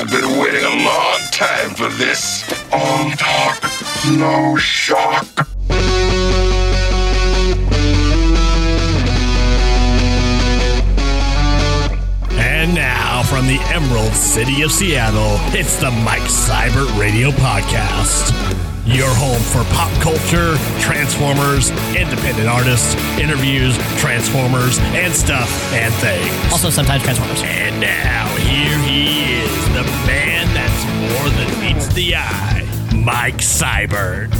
I've been waiting a long time for this. All talk, no shock. And now, from the Emerald City of Seattle, it's the Mike Seibert Radio Podcast. Your home for pop culture, Transformers, independent artists, interviews, Transformers, and stuff and things. Also, sometimes Transformers. And now, here he is, the man that's more than meets the eye, Mike Seibert.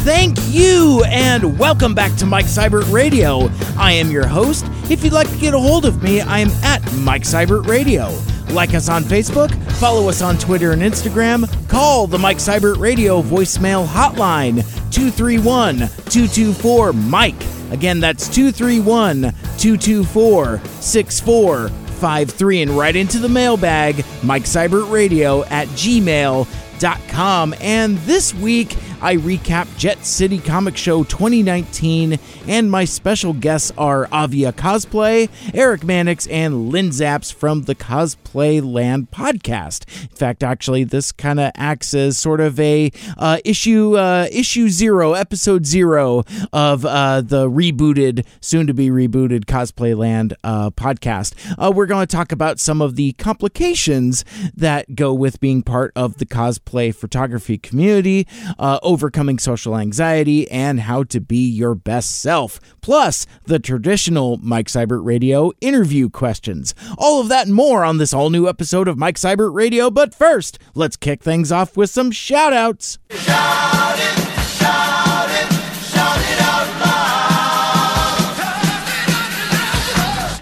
Thank you, and welcome back to Mike Seibert Radio. I am your host. If you'd like to get a hold of me, I am at Mike Seibert Radio. Like us on Facebook, follow us on Twitter and Instagram, call the Mike Seibert Radio voicemail hotline 231 224 Mike. Again, that's 231 224 6453. And right into the mailbag, Mike Seibert Radio at gmail.com. And this week, I recap Jet City Comic Show 2019, and my special guests are Avia Cosplay, Eric Mannix, and Lynn Zaps from the Cosplay Land podcast. In fact, actually, this kind of acts as sort of a uh, issue uh, issue zero, episode zero of uh, the rebooted, soon to be rebooted Cosplay Land uh, podcast. Uh, we're going to talk about some of the complications that go with being part of the cosplay photography community. Uh, overcoming social anxiety, and how to be your best self, plus the traditional Mike Seibert Radio interview questions. All of that and more on this all new episode of Mike Seibert Radio. But first, let's kick things off with some shout outs. Shout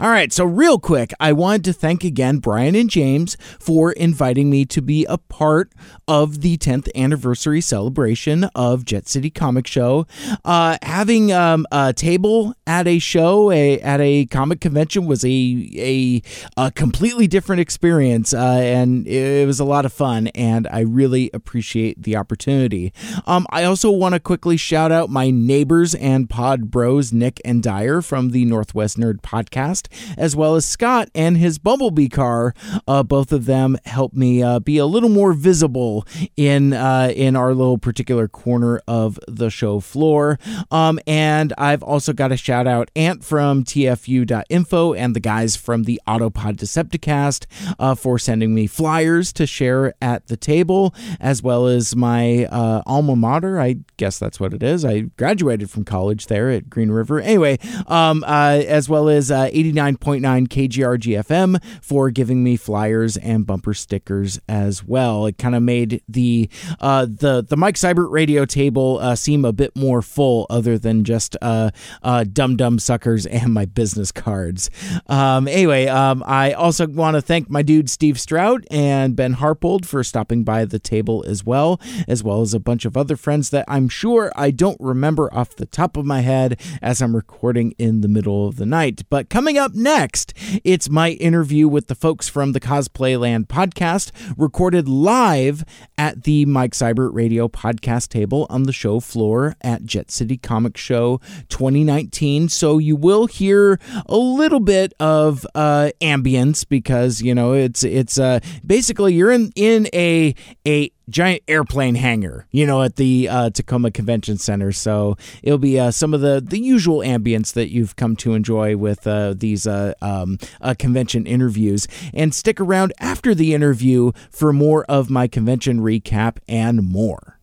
All right, so real quick, I wanted to thank again Brian and James for inviting me to be a part of the 10th anniversary celebration of Jet City Comic Show. Uh, having um, a table at a show, a, at a comic convention, was a, a, a completely different experience, uh, and it was a lot of fun, and I really appreciate the opportunity. Um, I also want to quickly shout out my neighbors and pod bros, Nick and Dyer from the Northwest Nerd podcast as well as Scott and his Bumblebee car. Uh, both of them helped me uh, be a little more visible in uh, in our little particular corner of the show floor. Um, and I've also got a shout out Ant from TFU.info and the guys from the Autopod Decepticast uh, for sending me flyers to share at the table, as well as my uh, alma mater. I guess that's what it is. I graduated from college there at Green River. Anyway, um, uh, as well as 89. 99.9 KGRG FM for giving me flyers and bumper stickers as well. It kind of made the uh, the the Mike Seibert radio table uh, seem a bit more full, other than just uh, uh, dum dum suckers and my business cards. Um, anyway, um, I also want to thank my dude Steve Stroud and Ben Harpold for stopping by the table as well, as well as a bunch of other friends that I'm sure I don't remember off the top of my head as I'm recording in the middle of the night. But coming up next, it's my interview with the folks from the Cosplayland podcast, recorded live at the Mike Seibert Radio podcast table on the show floor at Jet City Comic Show 2019. So you will hear a little bit of uh, ambience because you know it's it's uh, basically you're in in a a giant airplane hangar, you know, at the uh, Tacoma Convention Center. So it'll be uh, some of the the usual ambience that you've come to enjoy with uh, these uh, um, uh, convention interviews. And stick around after the interview for more of my convention recap and more.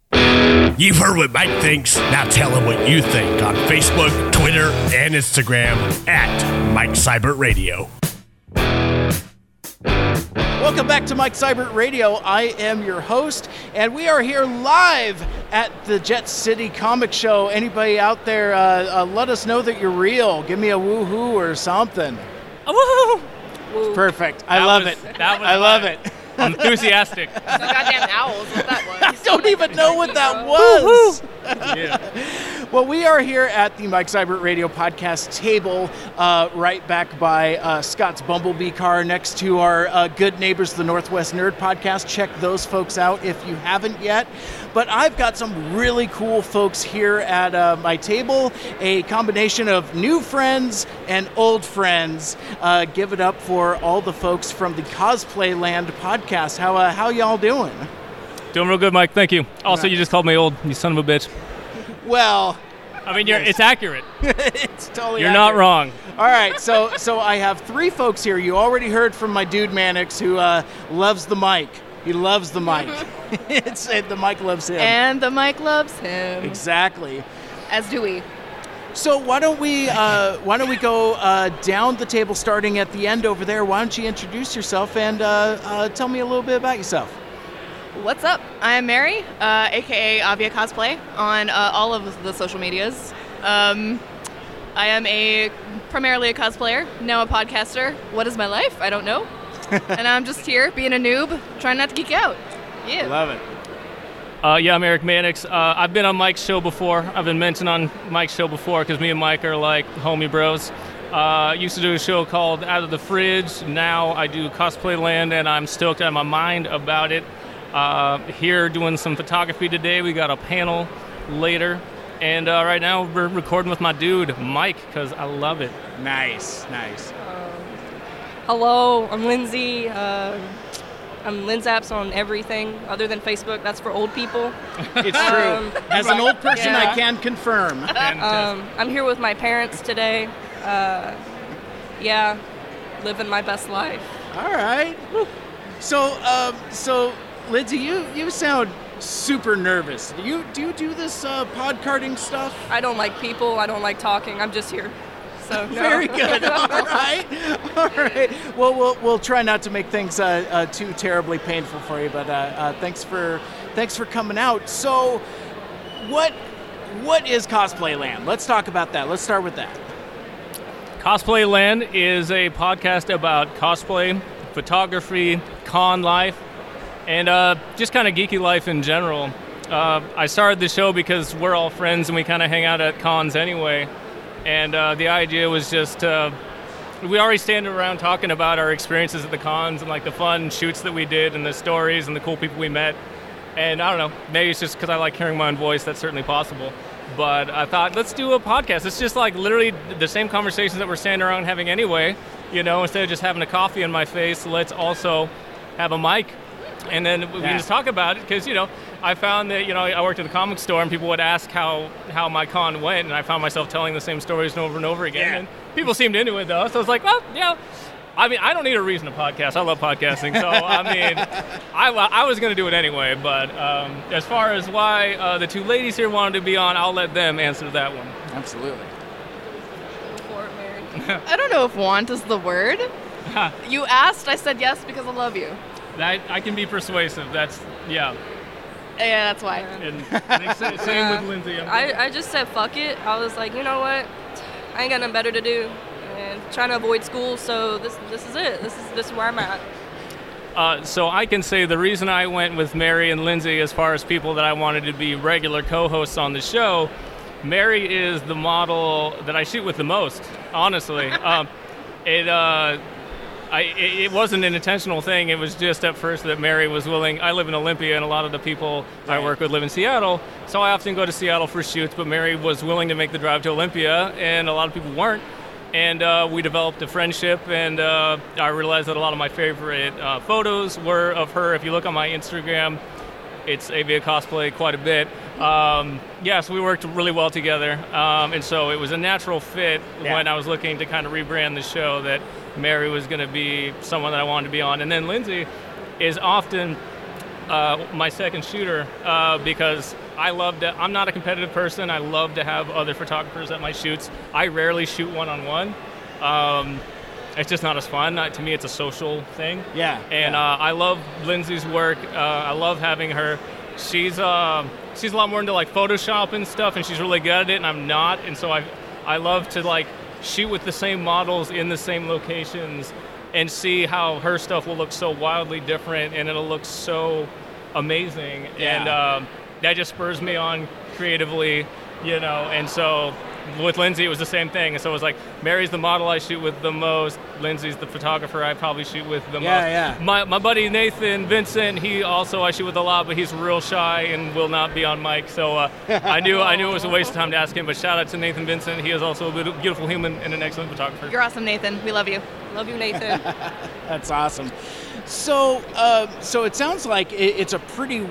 You've heard what Mike thinks. Now tell him what you think on Facebook, Twitter, and Instagram at Mike Seibert Radio. Welcome back to Mike Seibert Radio. I am your host, and we are here live at the Jet City Comic Show. Anybody out there, uh, uh, let us know that you're real. Give me a woohoo or something. A woohoo! Perfect. I That love was- it. that was I love it. Enthusiastic. goddamn owls. What that was? I don't even know what that was. Yeah. Well, we are here at the Mike Seibert Radio Podcast table, uh, right back by uh, Scott's Bumblebee car, next to our uh, Good Neighbors, the Northwest Nerd Podcast. Check those folks out if you haven't yet. But I've got some really cool folks here at uh, my table, a combination of new friends and old friends. Uh, give it up for all the folks from the Cosplay Land podcast. How uh, how y'all doing? Doing real good, Mike. Thank you. Also, you just called me old, you son of a bitch. Well, I mean, you're, it's accurate. it's totally You're not wrong. All right, so so I have three folks here. You already heard from my dude Mannix, who uh, loves the mic. He loves the mic. it's it, the mic loves him. And the mic loves him, exactly. as do we. So why don't we uh, why don't we go uh, down the table, starting at the end over there? Why don't you introduce yourself and uh, uh, tell me a little bit about yourself? What's up? I'm Mary, uh, aka Avia Cosplay, on uh, all of the social medias. Um, I am a primarily a cosplayer, now a podcaster. What is my life? I don't know. and I'm just here being a noob, trying not to geek out. Yeah. Love it. Uh, yeah, I'm Eric Mannix. Uh, I've been on Mike's show before. I've been mentioned on Mike's show before because me and Mike are like homie bros. Uh, used to do a show called Out of the Fridge. Now I do Cosplay Land, and I'm stoked out of my mind about it. Uh, here doing some photography today. We got a panel later. And uh, right now we're recording with my dude, Mike, because I love it. Nice, nice. Hello, I'm Lindsay. Uh, I'm Linzaps on everything other than Facebook. That's for old people. It's true. As an old person, I can confirm. Um, I'm here with my parents today. Uh, yeah, living my best life. All right. So, um, so Lindsay, you you sound super nervous. Do you do you do this uh, pod carding stuff? I don't like people. I don't like talking. I'm just here. So no. Very good. All right. All right. Well, we'll we'll try not to make things uh, uh, too terribly painful for you, but uh, uh, thanks for thanks for coming out. So, what what is Cosplay Land? Let's talk about that. Let's start with that. Cosplay Land is a podcast about cosplay, photography, con life, and uh, just kind of geeky life in general. Uh, I started the show because we're all friends and we kind of hang out at cons anyway. And uh, the idea was just uh, we already stand around talking about our experiences at the cons and like the fun shoots that we did and the stories and the cool people we met. And I don't know, maybe it's just because I like hearing my own voice. That's certainly possible. But I thought, let's do a podcast. It's just like literally the same conversations that we're standing around having anyway. You know, instead of just having a coffee in my face, let's also have a mic. And then we Yeah. can just talk about it because, you know, I found that, you know, I worked at a comic store and people would ask how, how my con went. And I found myself telling the same stories over and over again. Yeah. And people seemed into it though. So I was like, well, yeah. I mean, I don't need a reason to podcast. I love podcasting. So, I mean, I, I was going to do it anyway. But um, as far as why uh, the two ladies here wanted to be on, I'll let them answer that one. Absolutely. For Mary. I don't know if want is the word. you asked, I said yes because I love you. That, I can be persuasive. That's, yeah. Yeah, that's why. And I think sa- same with Lindsay. I'm- I, I just said fuck it. I was like, you know what? I ain't got nothing better to do. And trying to avoid school, so this this is it. This is this is where I'm at. Uh, so I can say the reason I went with Mary and Lindsay as far as people that I wanted to be regular co-hosts on the show, Mary is the model that I shoot with the most. Honestly, um, it, uh, I, it it wasn't an intentional thing. It was just at first that Mary was willing. I live in Olympia, and a lot of the people I work with live in Seattle, so I often go to Seattle for shoots. But Mary was willing to make the drive to Olympia, and a lot of people weren't and uh, we developed a friendship and uh, i realized that a lot of my favorite uh, photos were of her if you look on my instagram it's avia cosplay quite a bit um, yeah so we worked really well together um, and so it was a natural fit Yeah. when i was looking to kind of rebrand the show that mary was going to be someone that i wanted to be on and then lindsay is often uh, my second shooter uh, because I love to. I'm not a competitive person. I love to have other photographers at my shoots. I rarely shoot one on one. Um, It's just not as fun. Uh, to me, it's a social thing. Yeah, And yeah. Uh, I love Lindsay's work. Uh, I love having her. She's uh, she's a lot more into like Photoshop and stuff, and she's really good at it, and I'm not. And so I I love to like shoot with the same models in the same locations and see how her stuff will look so wildly different, and it'll look so amazing. Yeah. And um, that just spurs me on creatively. you know. And so with Lindsay, it was the same thing. And so it was like Mary's the model I shoot with the most. Lindsay's the photographer I probably shoot with the Yeah, most. yeah. My, my buddy Nathan Vincent, he also I shoot with a lot, but he's real shy and will not be on mic. So uh, I knew I knew it was a waste of time to ask him. But shout out to Nathan Vincent. He is also a beautiful human and an excellent photographer. You're awesome, Nathan. We love you. Love you, Nathan. That's awesome. So, uh, so it sounds like it, it's a pretty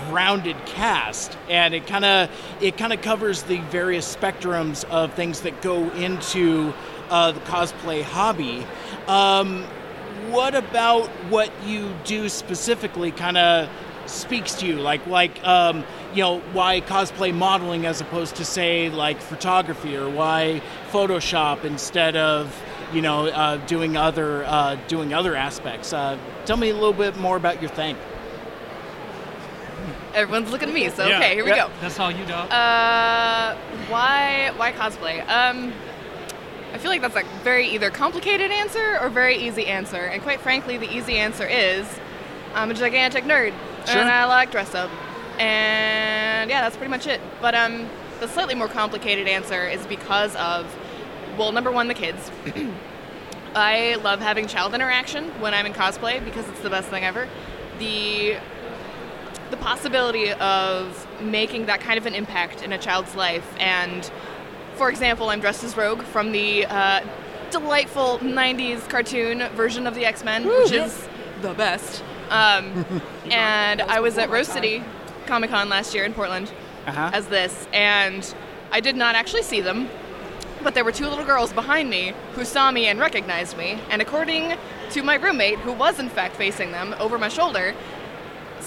well-rounded cast, and it kind of it kind of covers the various spectrums of things that go into uh, the cosplay hobby. Um, what about what you do specifically? Kind of speaks to you, like like um, you know why cosplay modeling as opposed to say like photography, or why Photoshop instead of you know, uh, doing other uh, doing other aspects. Uh, tell me a little bit more about your thing. Everyone's looking at me, so Yeah. okay, here we Yeah. go. That's all you, dog. Uh, why why cosplay? Um, I feel like that's a very either complicated answer or very easy answer. And quite frankly, the easy answer is I'm a gigantic nerd Sure. and I like dress up. And yeah, that's pretty much it. But um, the slightly more complicated answer is because of well, number one, the kids. I love having child interaction when I'm in cosplay because it's the best thing ever. The the possibility of making that kind of an impact in a child's life. And for example, I'm dressed as Rogue from the uh, delightful 90s cartoon version of the X Men, which is the best. Um, and I was at Rose City Comic Con last year in Portland Uh-huh. as this, and I did not actually see them. But there were two little girls behind me who saw me and recognized me, and according to my roommate, who was in fact facing them over my shoulder,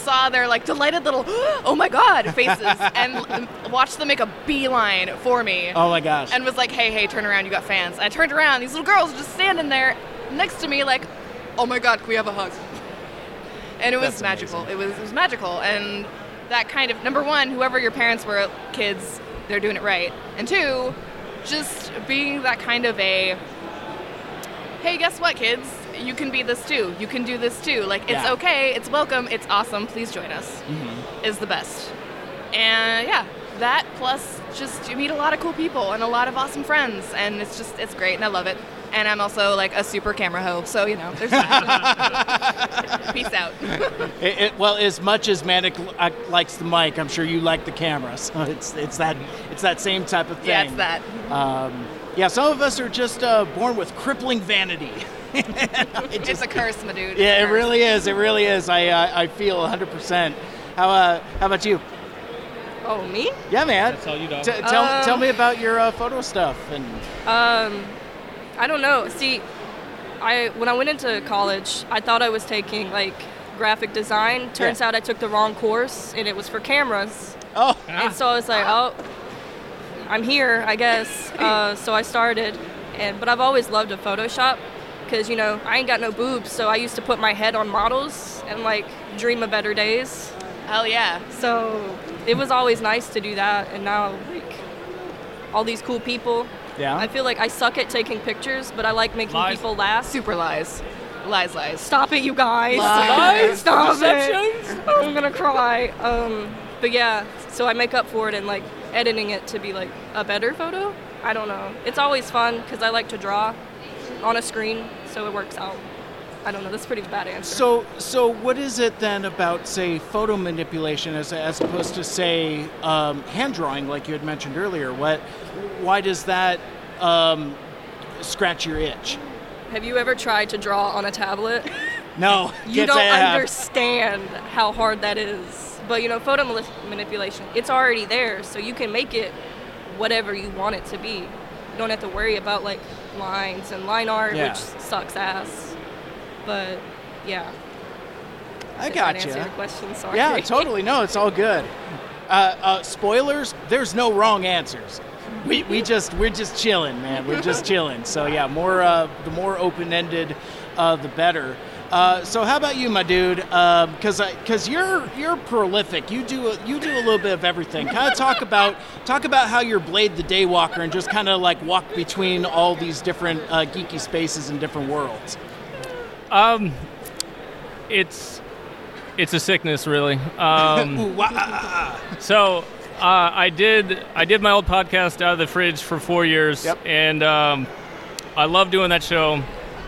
saw their like delighted little oh my god faces and watched them make a beeline for me. Oh my gosh! and was like hey hey turn around you got fans. And I turned around these little girls were just standing there next to me like oh my god can we have a hug? And it was That's magical. it was it was magical. And that kind of number one whoever your parents were kids they're doing it right. And two just being that kind of a hey guess what kids you can be this too. You can do this too. Like it's Yeah. okay. It's welcome. It's awesome. Please join us. Is the best. And yeah that plus just you meet a lot of cool people and a lot of awesome friends and it's just it's great and i love it. And i'm also like a super camera hoe so you know there's peace out. It, it, well, as much as Mannix uh, likes the mic, I'm sure you like the camera. So it's it's that it's that same type of thing. yeah it's that. Um, yeah, some of us are just uh, born with crippling vanity. It it's a curse my dude yeah, it really is. It really is. I uh, I feel 100%. How uh, how about you? oh, me? Yeah, man. That's all you, dog. T- tell Um, tell me about your uh, photo stuff and Um, I don't know. See, I when I went into college, I thought I was taking like graphic design. Turns Yeah. out I took the wrong course, and it was for cameras. oh And so I was like, oh, I'm here, I guess. Uh, so I started, and but I've always loved to Photoshop because you know I ain't got no boobs, so I used to put my head on models and like dream of better days. hell yeah So it was always nice to do that, and now like all these cool people. yeah. I feel like I suck at taking pictures, but I like making Lies. people laugh. super lies lies lies Stop it, you guys! Lies. Stop it! I'm gonna cry. Um, but yeah, so I make up for it and like editing it to be like a better photo. I don't know. It's always fun because I like to draw on a screen, so it works out. I don't know. That's a pretty bad answer. So, so what is it then about, say, photo manipulation as, as opposed to, say, um, hand drawing, like you had mentioned earlier? What, why does that um, scratch your itch? Have you ever tried to draw on a tablet? No, you don't say I have. understand how hard that is. But you know, photo manipulation, it's already there, so you can make it whatever you want it to be. You don't have to worry about like lines and line art, Yeah. which sucks ass. But yeah. I got answer you. your question? Sorry. Yeah, totally. No, it's all good. Uh, uh, spoilers. There's no wrong answers. We, we just we're just chilling, man. We're just chilling. So yeah, more uh, the more open ended, uh, the better. Uh, so how about you, my dude? Because because you're you're prolific. You do a, you do a little bit of everything. Kind of talk about talk about how you're Blade the Daywalker and just kind of like walk between all these different uh, geeky spaces and different worlds. Um, it's it's a sickness, really. Um, wah, ah, ah, so Uh, I did. I did my old podcast out of the fridge for four years, Yep. and um, I love doing that show.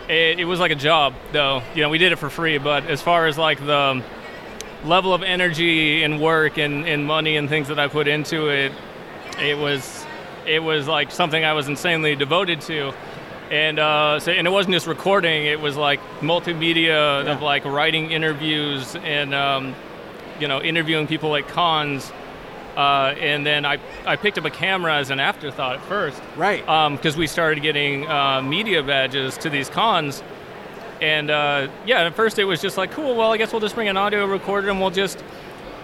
It, it was like a job, though. You know, we did it for free, but as far as like the level of energy and work and, and money and things that I put into it, it was it was like something I was insanely devoted to. And uh, so, and it wasn't just recording; it was like multimedia of like writing interviews and um, you know interviewing people at cons. Uh, and then I, I picked up a camera as an afterthought at first, Right. Because we started getting uh, media badges to these cons, and uh, yeah, at first it was just like, cool. Well, I guess we'll just bring an audio recorder and we'll just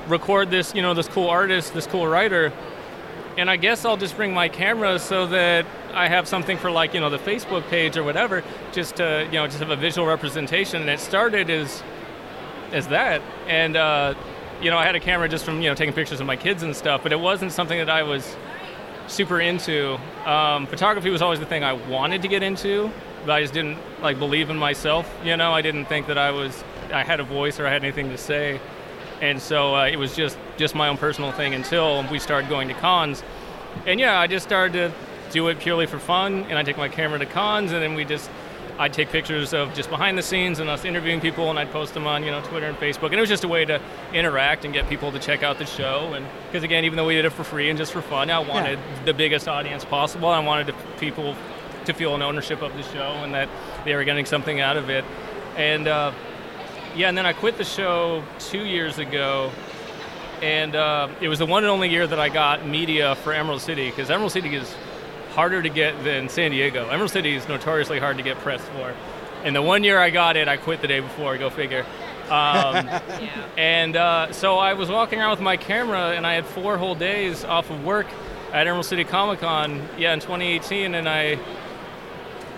record this, you know, this cool artist, this cool writer, and I guess I'll just bring my camera so that I have something for like, you know, the Facebook page or whatever, just to, you know, just have a visual representation. And it started as as that, and uh, you know, I had a camera just from you know taking pictures of my kids and stuff, but it wasn't something that I was super into. Um, photography was always the thing I wanted to get into, but I just didn't like believe in myself. You know, I didn't think that I was I had a voice or I had anything to say, and so uh, it was just just my own personal thing until we started going to cons. And yeah, I just started to do it purely for fun, and I take my camera to cons, and then we just I'd take pictures of just behind the scenes and us interviewing people, and I'd post them on you know Twitter and Facebook, and it was just a way to interact and get people to check out the show. And because again, even though we did it for free and just for fun, I wanted the biggest audience possible. I wanted to, people to feel an ownership of the show and that they were getting something out of it. And uh, yeah, and then I quit the show two years ago, and uh, it was the one and only year that I got media for Emerald City because Emerald City is harder to get than San Diego. Emerald City is notoriously hard to get press for. And the one year I got it, I quit the day before. Go figure. Um, and uh, so I was walking around with my camera, and I had four whole days off of work at Emerald City Comic Con, yeah, in 2018, and I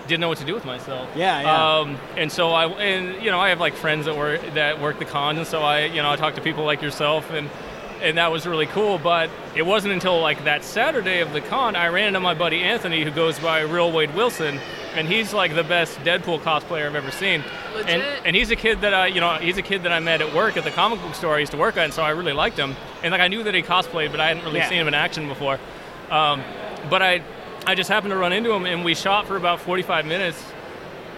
didn't know what to do with myself. Yeah, yeah. Um, and so I, and you know, I have like friends that work that work the cons, and so I, you know, I talk to people like yourself, and and that was really cool. But it wasn't until like that Saturday of the con I ran into my buddy Anthony, who goes by Real Wade Wilson, and he's like the best Deadpool cosplayer I've ever seen. Legit. And and he's a kid that I, you know, he's a kid that I met at work at the comic book store I used to work at, and so I really liked him. And like I knew that he cosplayed, but I hadn't really Yeah. seen him in action before. Um, but I, I just happened to run into him, and we shot for about 45 minutes,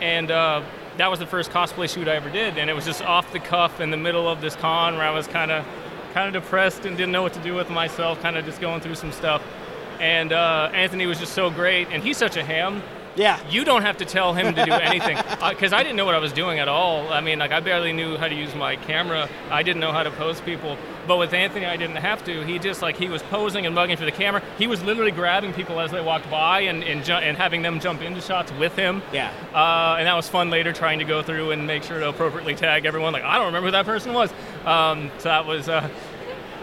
and uh, that was the first cosplay shoot I ever did, and it was just off the cuff in the middle of this con where I was kind of, kind of depressed and didn't know what to do with myself, kind of just going through some stuff. And uh, Anthony was just so great, and he's such a ham. yeah. You don't have to tell him to do anything because I didn't know what I was doing at all. I mean, like I barely knew how to use my camera. I didn't know how to pose people. But with Anthony, I didn't have to. He just like he was posing and mugging for the camera. He was literally grabbing people as they walked by and and, ju- and having them jump into shots with him. Yeah. Uh, and that was fun later trying to go through and make sure to appropriately tag everyone. Like I don't remember who that person was. Um, so that was. Uh,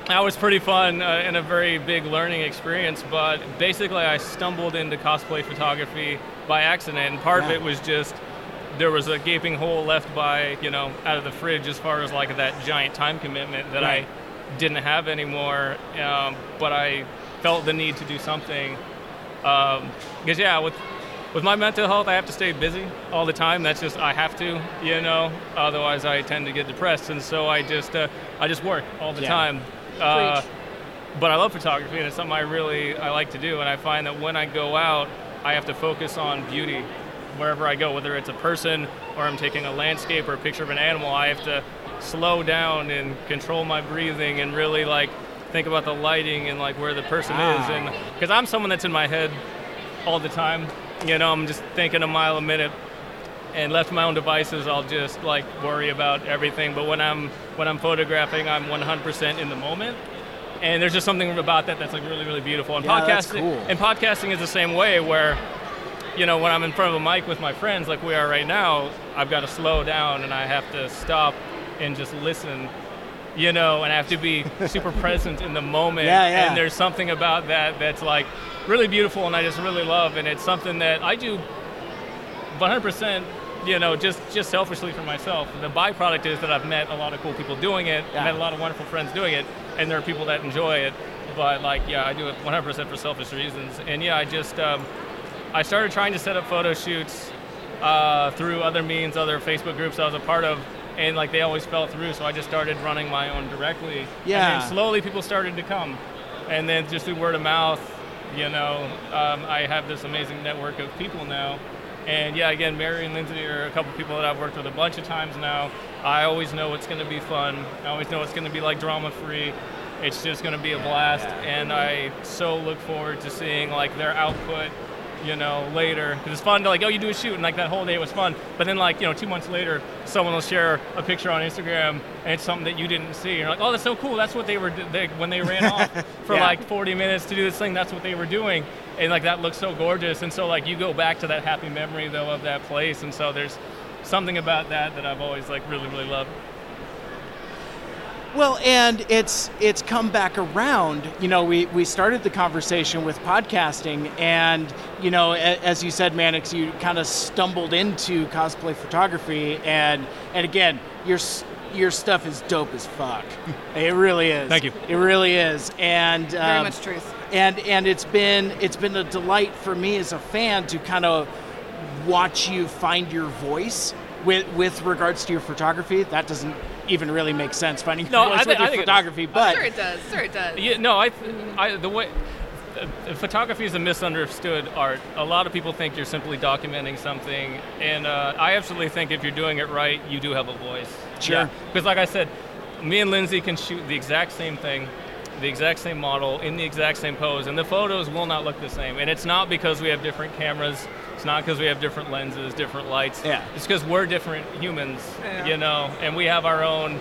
that was pretty fun uh, and a very big learning experience. But basically, I stumbled into cosplay photography by accident, and part of it was just there was a gaping hole left by you know out of the fridge as far as like that giant time commitment that Right. I didn't have anymore. Um, but I felt the need to do something because yeah, with with my mental health, I have to stay busy all the time. That's just I have to, you know. Otherwise, I tend to get depressed, and so I just uh, I just work all the Yeah. time. Uh, but I love photography, and it's something I really I like to do. And I find that when I go out, I have to focus on beauty wherever I go, whether it's a person or I'm taking a landscape or a picture of an animal. I have to slow down and control my breathing and really like think about the lighting and like where the person is, and because I'm someone that's in my head all the time. You know, I'm just thinking a mile a minute. And left to my own devices, I'll just like worry about everything. But when I'm when I'm photographing, I'm 100% in the moment. And there's just something about that that's like really really beautiful. And Yeah, podcasting cool. and podcasting is the same way where you know, when I'm in front of a mic with my friends like we are right now, I've got to slow down and I have to stop and just listen, you know, and I have to be super present in the moment. Yeah, yeah. And there's something about that that's like really beautiful and I just really love. And it's something that I do 100%, you know, just, just selfishly for myself. The byproduct is that I've met a lot of cool people doing it, Yeah. met a lot of wonderful friends doing it, and there are people that enjoy it. But like, yeah, I do it 100% for selfish reasons. And yeah, I just, um, I started trying to set up photo shoots uh, through other means, other Facebook groups I was a part of, and like they always fell through. So I just started running my own directly. Yeah. And slowly people started to come. and then just through word of mouth, you know, um, I have this amazing network of people now. And yeah, again, Mary and Lindsay are a couple people that I've worked with a bunch of times now. I always know it's going to be fun. I always know it's going to be like drama free. It's just going to be a blast, and I so look forward to seeing like their output you know, later. Because it's fun to like, oh, you do a shoot, and like that whole day was fun. But then like, you know, two months later, someone will share a picture on Instagram, and it's something that you didn't see. You're like, oh, that's so cool. That's what they were they, when they ran off for Yeah. like 40 minutes to do this thing. That's what they were doing, and like that looks so gorgeous. And so like you go back to that happy memory though of that place, and so there's something about that that I've always like really really loved. Well, and it's it's come back around. You know, we, we started the conversation with podcasting, and you know, a, as you said, Mannix, you kind of stumbled into cosplay photography, and and again, your your stuff is dope as fuck. It really is. Thank you. It really is, and Very um, much truth. And and it's been it's been a delight for me as a fan to kind of watch you find your voice with with regards to your photography. That doesn't even really make sense finding No, your voice I thi- with I your think it- photography, but Sure it does. Sure it does. Yeah, no, I, I the way uh, photography is a misunderstood art. A lot of people think you're simply documenting something, and uh, I absolutely think if you're doing it right, you do have a voice. Sure. Because, like I said, me and Lindsay can shoot the exact same thing, the exact same model in the exact same pose, and the photos will not look the same. And it's not because we have different cameras. It's not because we have different lenses, different lights. Yeah. It's because we're different humans, Yeah. you know, and we have our own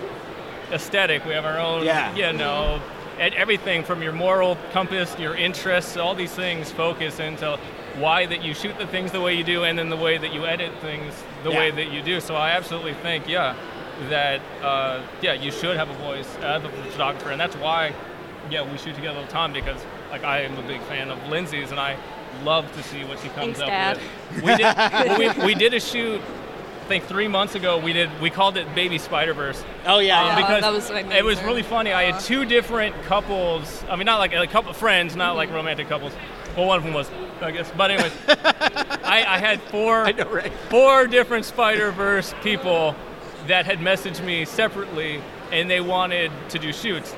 aesthetic. We have our own, Yeah. you know, and everything from your moral compass, your interests, all these things focus into why that you shoot the things the way you do, and then the way that you edit things the Yeah. way that you do. So I absolutely think, yeah, that uh, yeah, you should have a voice as a photographer, and that's why, yeah, we shoot together all the time because like I am a big fan of Lindsay's, and I love to see what she comes Thanks, up Dad. with. We did we, we did a shoot. I think three months ago we did we called it Baby Spider Verse oh yeah, Oh, yeah. because that was amazing. it was really funny. I had two different couples. I mean, not like a couple of friends, not like mm-hmm. romantic couples. Well, one of them was, I guess. But anyways, I, I had four I know, right? four different Spider Verse people that had messaged me separately, and they wanted to do shoots.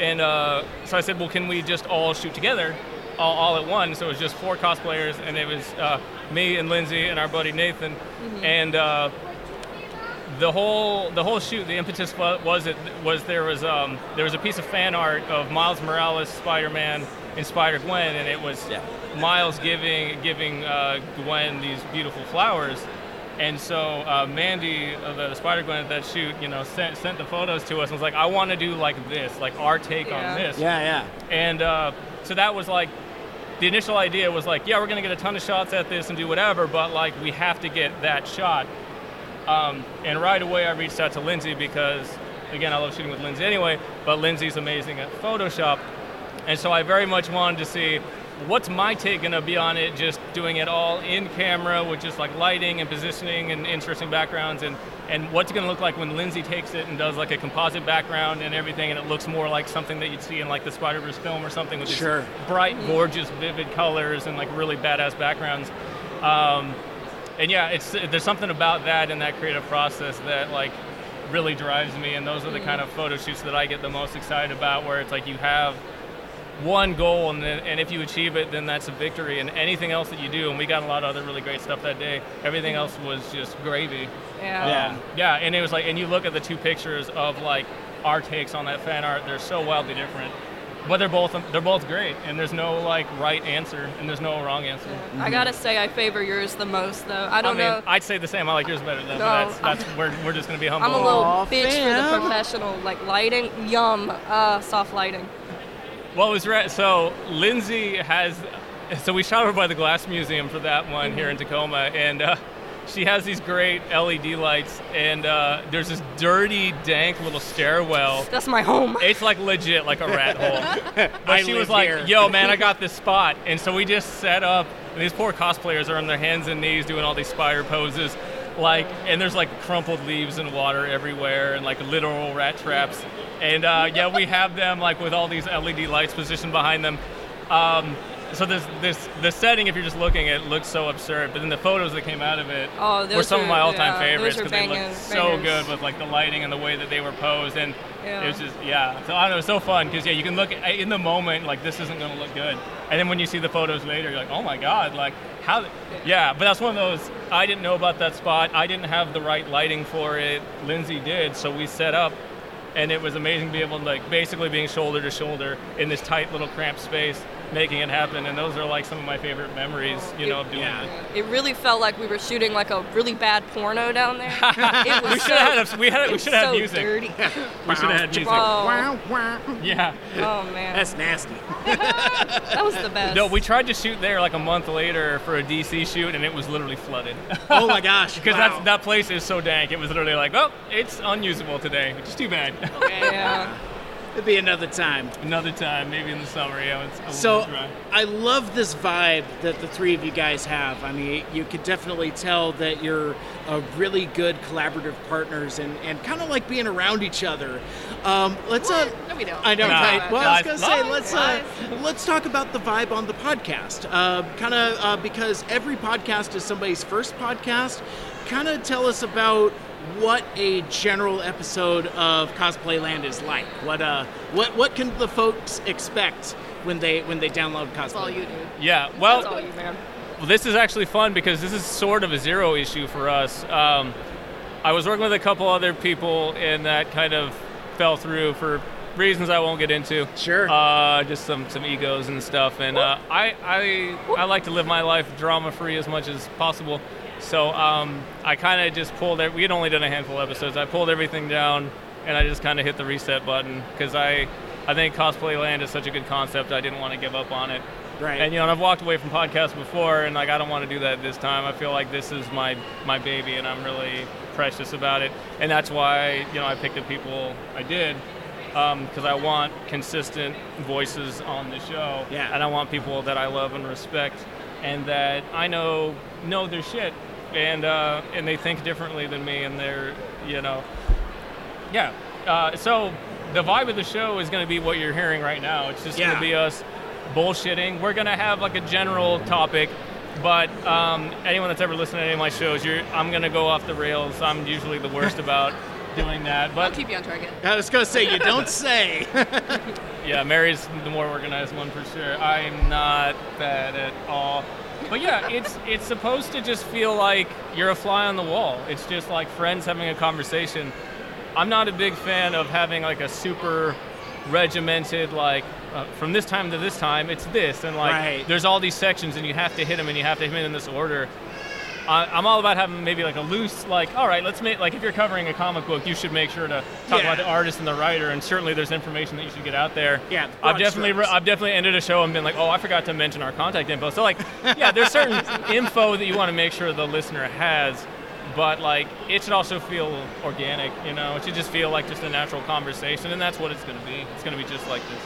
And uh, so I said, well, can we just all shoot together, all, all at once? So it was just four cosplayers, and it was uh, me and Lindsay and our buddy Nathan, and. Uh, the whole the whole shoot, the impetus wa- was it was there was um, there was a piece of fan art of Miles Morales Spider-Man and Spider Gwen, and it was Yeah. Miles giving giving uh, Gwen these beautiful flowers. And so uh, Mandy, uh, the Spider Gwen at that shoot, you know, sent sent the photos to us and was like, "I want to do like this, like our take Yeah. on this." yeah, yeah. And uh, so that was like, the initial idea was like, yeah, we're gonna get a ton of shots at this and do whatever, but like we have to get that shot. Um, and right away I reached out to Lindsay because, again, I love shooting with Lindsay anyway, but Lindsay's amazing at Photoshop. And so I very much wanted to see what's my take gonna be on it, just doing it all in camera with just like lighting and positioning and interesting backgrounds and, and what's it gonna look like when Lindsay takes it and does like a composite background and everything and it looks more like something that you'd see in like the Spider-Verse film or something with these Sure. bright, gorgeous, vivid colors and like really badass backgrounds. Um, and yeah, it's there's something about that and that creative process that like really drives me, and those are the kind of photo shoots that I get the most excited about, where it's like you have one goal, and then, and if you achieve it, then that's a victory. And anything else that you do, and we got a lot of other really great stuff that day. Everything else was just gravy. Yeah. Yeah. Um, yeah, and it was like, and you look at the two pictures of like our takes on that fan art; they're so wildly different, but they're both they're both great, and there's no like right answer, and there's no wrong answer. I gotta say, I favor yours the most, though. I I don't mean, know. I'd say the same. I like yours better, though. No, but that's, I'm- that's we're, we're just gonna be humble. I'm a little Aw, bitch for the professional, like lighting. Yum, uh, soft lighting. Well, it was right. So Lindsay has. So we shot her by the Glass Museum for that one here in Tacoma, and uh, she has these great LED lights, and uh, there's this dirty, dank little stairwell. That's my home. It's like legit like a rat hole. But she was like, here. "Yo, man, I got this spot," and so we just set up. And these poor cosplayers are on their hands and knees doing all these spider poses, like, and there's like crumpled leaves and water everywhere, and like literal rat traps. And uh, yeah, we have them like with all these LED lights positioned behind them. Um, so this this the setting, if you're just looking at it, looks so absurd. But then the photos that came out of it Oh, were some of my all-time yeah, favorites because they looked so bangers. good with like the lighting and the way that they were posed, and Yeah. it was just yeah. So I don't know, it was so fun because yeah, you can look at, in the moment like this isn't going to look good, and then when you see the photos later, you're like, oh my god, like how? Yeah, but that's one of those. I didn't know about that spot. I didn't have the right lighting for it. Lindsay did, so we set up and it was amazing to be able to like basically being shoulder to shoulder in this tight little cramped space making it happen and those are like some of my favorite memories you know of doing Yeah. it It really felt like we were shooting like a really bad porno down there. it was we should so, have had a, we had we should have so music dirty. we should have had music Oh, Wow, wow. yeah oh man, That's nasty. that was the best. no we tried to shoot there like a month later for a dc shoot and it was literally flooded Oh my gosh. because wow. that's that place is so dank it was literally like oh it's unusable today which is too bad yeah. It'd be another time. another time maybe in the summer yeah it's a So dry. I love this vibe that the three of you guys have. I mean, you could definitely tell that you're uh, really good collaborative partners and, and kind of like being around each other. Um, let's uh, No, we don't. I know, Nah. right? Well, I was gonna say Lies. let's uh, let's talk about the vibe on the podcast. Uh, kind of uh, because every podcast is somebody's first podcast. Kind of tell us about what a general episode of Cosplay Land is like. What uh, what what can the folks expect when they when they download Cosplay? That's all you do. yeah well That's all you, man. Well, this is actually fun because this is sort of a zero issue for us. Um, I was working with a couple other people, and that kind of fell through for reasons I won't get into. Sure. Uh, just some some egos and stuff, and uh, I I I like to live my life drama free as much as possible. So um, I kind of just pulled it. We had only done a handful of episodes. I pulled everything down, and I just kind of hit the reset button because I I think cosplay land is such a good concept. I didn't want to give up on it. Right. And you know, and I've walked away from podcasts before, and like I don't want to do that this time. I feel like this is my my baby, and I'm really precious about it. And that's why you know I picked the people I did because I want consistent voices on the show. Yeah. And I want people that I love and respect, and that I know know their shit, and uh, and they think differently than me, and they're you know yeah. Uh, so the vibe of the show is going to be what you're hearing right now. It's just going to be us bullshitting. We're going to have like a general topic, but um, anyone that's ever listened to any of my shows, you're, I'm going to go off the rails. I'm usually the worst about doing that. But I'll But keep you on target. I was gonna say you don't say. yeah, Mary's the more organized one for sure. I'm not that at all. But yeah, it's it's supposed to just feel like you're a fly on the wall. It's just like friends having a conversation. I'm not a big fan of having like a super regimented like uh, from this time to this time it's this and like Right. there's all these sections and you have to hit them and you have to hit them in this order. I, I'm all about having maybe like a loose like all right let's make like if you're covering a comic book you should make sure to talk Yeah. about the artist and the writer and certainly there's information that you should get out there. Yeah, I've definitely strokes. I've definitely ended a show and been like, oh, I forgot to mention our contact info. So like, yeah, there's certain info that you want to make sure the listener has, but like, it should also feel organic. You know, it should just feel like just a natural conversation, and that's what it's going to be. It's going to be just like this.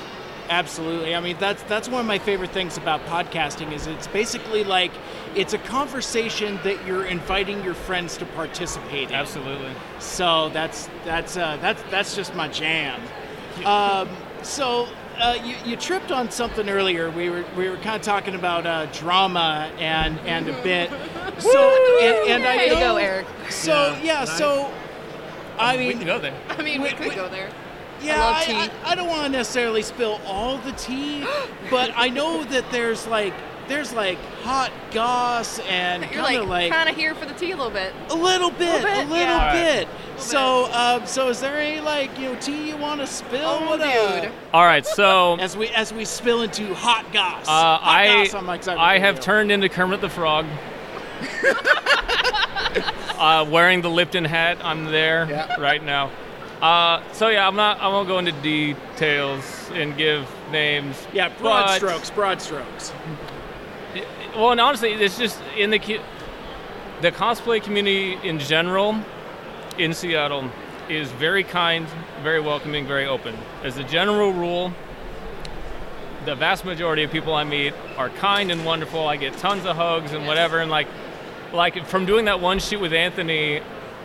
Absolutely. I mean, that's that's one of my favorite things about podcasting is it's basically like it's a conversation that you're inviting your friends to participate in. Absolutely. So that's that's uh, that's that's just my jam. Um, so uh, you, you tripped on something earlier. We were we were kind of talking about uh, drama and and a bit. So and, and I Way know, go, Eric. So yeah, so I we mean, can go there. I mean, we Wait, could wait. go there. Yeah, love I, tea. I, I don't want to necessarily spill all the tea, but I know that there's like there's like hot goss and You're kind like, of like, kind of here for the tea a little bit. a little bit, a bit, little yeah. bit. So, um, so is there any like you know tea you want to spill? Oh, What, uh, dude. All right, so As we as we spill into hot goss. uh, hot I goss on Mike's Cyber I have Radio. turned into Kermit the Frog. uh, wearing the Lipton hat, I'm there Yeah. right now. Uh, so yeah, I'm not. I won't go into details and give names. Yeah, broad but- strokes, broad strokes. Well, and honestly, it's just in the the cosplay community in general in Seattle is very kind, very welcoming, very open. As a general rule, the vast majority of people I meet are kind and wonderful. I get tons of hugs and whatever, and like, like from doing that one shoot with Anthony,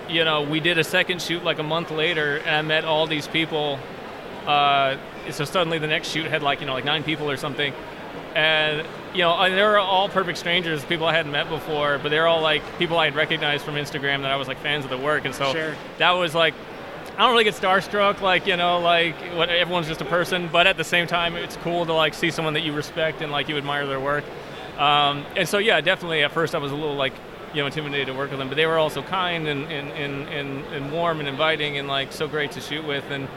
you know, we did a second shoot like a month later, and I met all these people. Uh, so suddenly the next shoot had like you know like nine people or something, and you know, and they were all perfect strangers, people I hadn't met before, but they're all like people I had recognized from Instagram that I was like fans of the work, and so Sure. that was like. I don't really get starstruck, like you know, like what everyone's just a person. But at the same time, it's cool to like see someone that you respect and like you admire their work. Um, and so, yeah, definitely. At first, I was a little like you know intimidated to work with them, but they were also kind and and, and, and, and warm and inviting and like so great to shoot with. And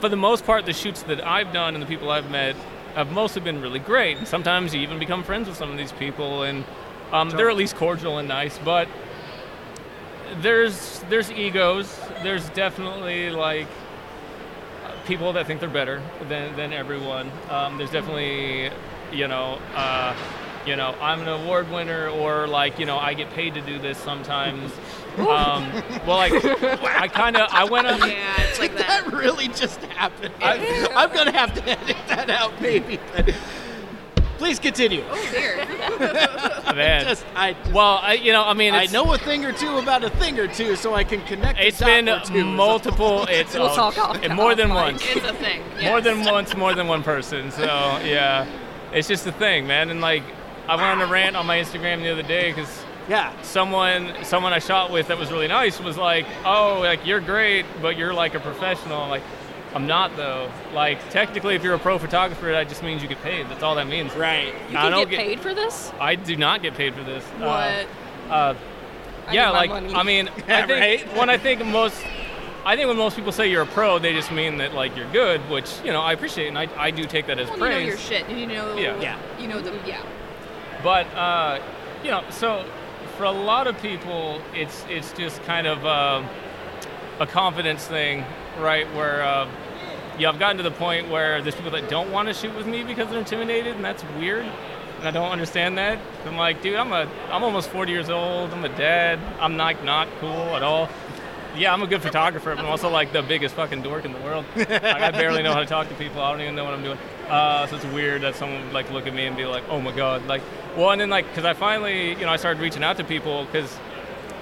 for the most part, the shoots that I've done and the people I've met have mostly been really great. And sometimes you even become friends with some of these people, and um, they're at least cordial and nice. But there's there's egos. There's definitely like people that think they're better than, than everyone. Um, there's definitely, you know, uh, you know, I'm an award winner, or like, you know, I get paid to do this sometimes. Um, well, like, I kind of, I went on. Yeah, it's like that. That really just happened. I, I'm gonna have to edit that out, maybe. Please continue. Oh dear. Man. Just, I, just- Well, I, you know, I mean, I know a thing or two about a thing or two, so I can connect. a it's dot been or two, is all. multiple. It's We'll talk off- more than off mic. once. It's a thing. more than once, more than one person. So yeah, it's just a thing, man. And like, I went on a rant on my Instagram the other day because Yeah. someone someone I shot with that was really nice was like, "Oh, like you're great, but you're like a professional." I'm like, I'm not though. Like technically, if you're a pro photographer, that just means you get paid. That's all that means. Right. You I can don't get paid for this? I do not get paid for this. Uh, What? Uh, I yeah, like money. I mean, Yeah, I think right? when I think most, I think when most people say you're a pro, they just mean that like you're good, which you know I appreciate, and I, I do take that as well, you know praise. your shit. You know. Yeah. Yeah. You know the yeah. But uh, you know, so for a lot of people, it's it's just kind of um a confidence thing, right? Where uh, yeah, I've gotten to the point where there's people that don't want to shoot with me because they're intimidated, and that's weird. And I don't understand that. I'm like, dude, I'm a I'm almost 40 years old. I'm a dad. I'm not not cool at all. Yeah, I'm a good photographer, but I'm also like the biggest fucking dork in the world. like, I barely know how to talk to people. I don't even know what I'm doing. Uh, so it's weird that someone would like look at me and be like, "Oh my god!" Like, well, and then like, because I finally, you know, I started reaching out to people because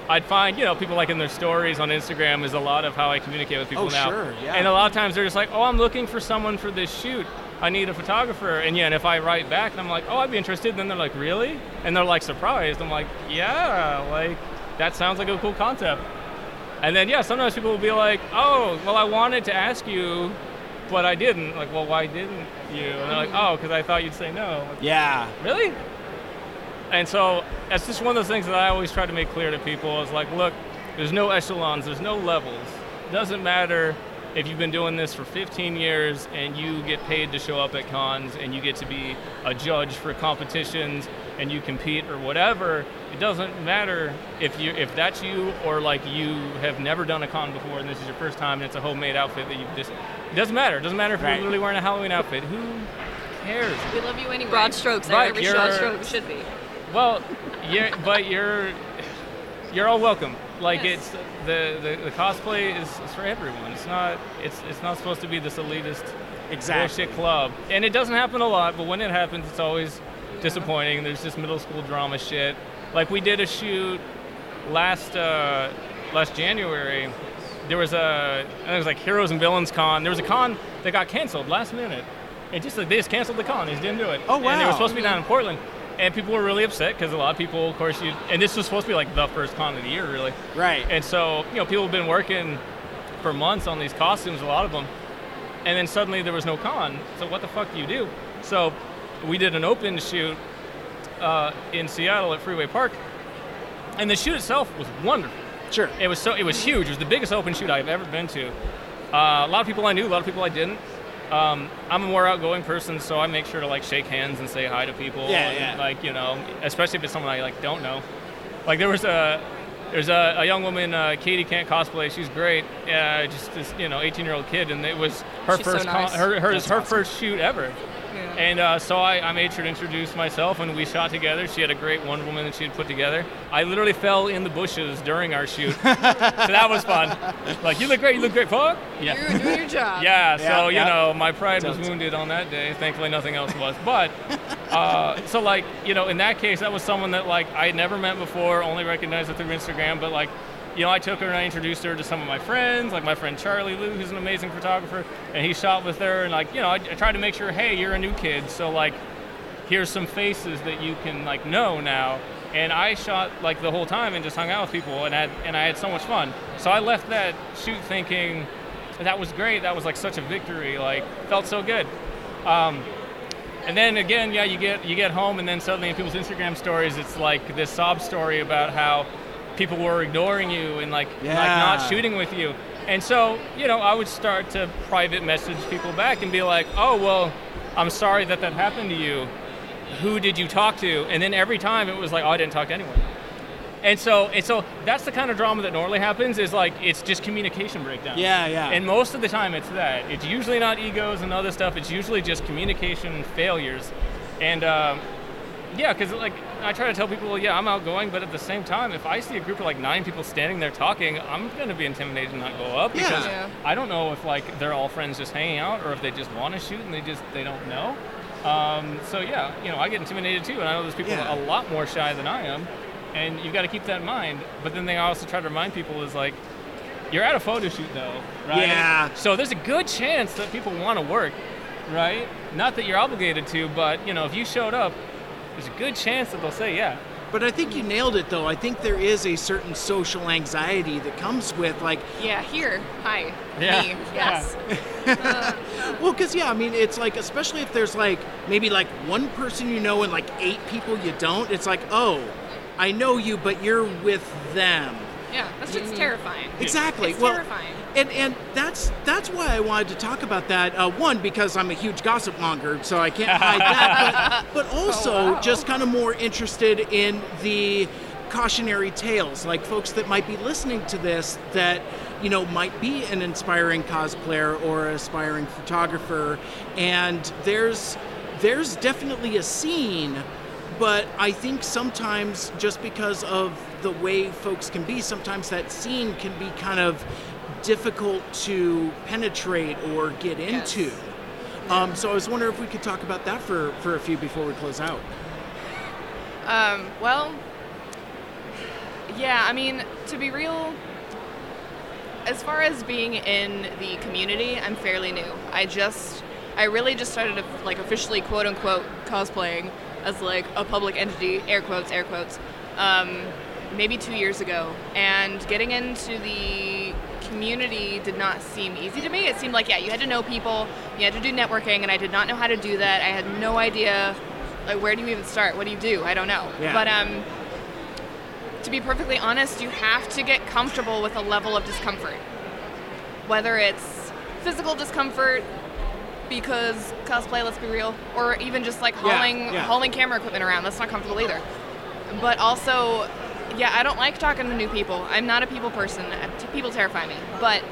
I'd find, you know, people like in their stories on Instagram is a lot of how I communicate with people Oh, now. sure, yeah. And a lot of times they're just like, "Oh, I'm looking for someone for this shoot. I need a photographer." And yeah, and if I write back and I'm like, "Oh, I'd be interested," then they're like, "Really?" And they're like surprised. I'm like, "Yeah, like that sounds like a cool concept." And then yeah, sometimes people will be like, "Oh, well, I wanted to ask you, but I didn't." Like, well, why didn't you? And they're like, "Oh, because I thought you'd say no." Like, Yeah. really? And so that's just one of the things that I always try to make clear to people is like, look, there's no echelons, there's no levels. It Doesn't matter if you've been doing this for 15 years and you get paid to show up at cons and you get to be a judge for competitions and you compete or whatever. It doesn't matter if you if that's you or like you have never done a con before and this is your first time and it's a homemade outfit that you just. It doesn't matter. It doesn't matter if Right. you're literally wearing a Halloween outfit. Who cares? We love you anyway. Broad strokes there. Right, Every broad stroke should be. Well, yeah, but you're you're all welcome. Like Yes. it's the, the the cosplay is, is for everyone. It's not it's it's not supposed to be this elitist Exactly. bullshit club. And it doesn't happen a lot, but when it happens, it's always disappointing. There's just middle school drama shit. Like we did a shoot last uh, last January. There was a I think it was like Heroes and Villains Con. There was a con that got canceled last minute. It just like they just canceled the con. They just didn't do it. Oh, wow! And it was supposed to be down in Portland. And people were really upset because a lot of people, of course, you and this was supposed to be like the first con of the year, really. Right. And so, you know, people have been working for months on these costumes, a lot of them, and then suddenly there was no con. So what the fuck do you do? So we did an open shoot uh, in Seattle at Freeway Park, and the shoot itself was wonderful. Sure. It was so it was huge. It was the biggest open shoot I've ever been to. Uh, a lot of people I knew, a lot of people I didn't. Um, I'm a more outgoing person, so I make sure to like shake hands and say hi to people. Yeah, and, yeah. Like you know, especially if it's someone I like don't know. Like there was a there's a, a young woman, uh, Katie can't cosplay. She's great. Uh, just this you know 18 year old kid, and it was her She's so first nice. con- her her, her awesome. first shoot ever. Yeah. And uh, so I, I made sure to introduce myself, and we shot together. She had a great Wonder Woman that she had put together. I literally fell in the bushes during our shoot, so that was fun. Like, you look great, you look great, fuck. Yeah. You're doing your job. Yeah, so Yeah, you yeah. know, my pride was wounded on that day. Thankfully, nothing else was. But uh, so like you know, in that case, that was someone that like I had never met before, only recognized it through Instagram. But like, you know, I took her and I introduced her to some of my friends, like my friend Charlie Lou, who's an amazing photographer, and he shot with her. And like, you know, I, I tried to make sure, hey, you're a new kid, so like. here's some faces that you can like know now. And I shot like the whole time and just hung out with people and had and I had so much fun. So I left that shoot thinking that was great. That was like such a victory. Like felt so good. Um, and then again, yeah, you get you get home, and then suddenly in people's Instagram stories, it's like this sob story about how people were ignoring you and like like not shooting with you. And so, you know, I would start to private message people back and be like, "Oh, well, I'm sorry that that happened to you. Who did you talk to?" And then every time it was like, "Oh, I didn't talk to anyone." And so, and so that's the kind of drama that normally happens. Is like it's just communication breakdown. Yeah, yeah. And most of the time, it's that. It's usually not egos and other stuff. It's usually just communication failures. And um, yeah, because like I try to tell people, yeah, I'm outgoing, but at the same time, if I see a group of like nine people standing there talking, I'm gonna be intimidated and not go up Yeah. because Yeah. I don't know if like they're all friends just hanging out or if they just want to shoot and they just they don't know. Um, so yeah, you know, I get intimidated too, and I know there's people Yeah. a lot more shy than I am, and you've got to keep that in mind. But then they also try to remind people is like, you're at a photo shoot though, right? Yeah. So there's a good chance that people want to work, right? Not that you're obligated to, but you know, if you showed up, there's a good chance that they'll say yeah. But I think you nailed it, though. I think there is a certain social anxiety that comes with, like, Yeah, here. Hi. Yeah. Me. Yes. well, because, yeah, I mean, it's like, especially if there's like maybe like one person you know and like eight people you don't, it's like, oh, I know you, but you're with them. Yeah. That's just mm-hmm. terrifying. Exactly. It's well, terrifying. And and that's that's why I wanted to talk about that. Uh, one because I'm a huge gossip monger, so I can't hide that. But, but also just kind of more interested in the cautionary tales, like folks that might be listening to this that you know might be an inspiring cosplayer or aspiring photographer, and there's there's definitely a scene but I think sometimes just because of the way folks can be, sometimes that scene can be kind of difficult to penetrate or get Yes. into. Um, so I was wondering if we could talk about that for, for a few before we close out. Um, well, yeah, I mean, to be real, as far as being in the community, I'm fairly new. I just, I really just started like officially quote unquote cosplaying as like a public entity, air quotes, air quotes, um, maybe two years ago. And getting into the community did not seem easy to me. It seemed like, yeah, you had to know people, you had to do networking, and I did not know how to do that. I had no idea, like, where do you even start? What do you do? I don't know. Yeah. But, um, to be perfectly honest, you have to get comfortable with a level of discomfort. Whether it's physical discomfort, because cosplay, let's be real, or even just like Yeah, hauling yeah. hauling camera equipment around, that's not comfortable either. But also, yeah, I don't like talking to new people. I'm not a people person. People terrify me. But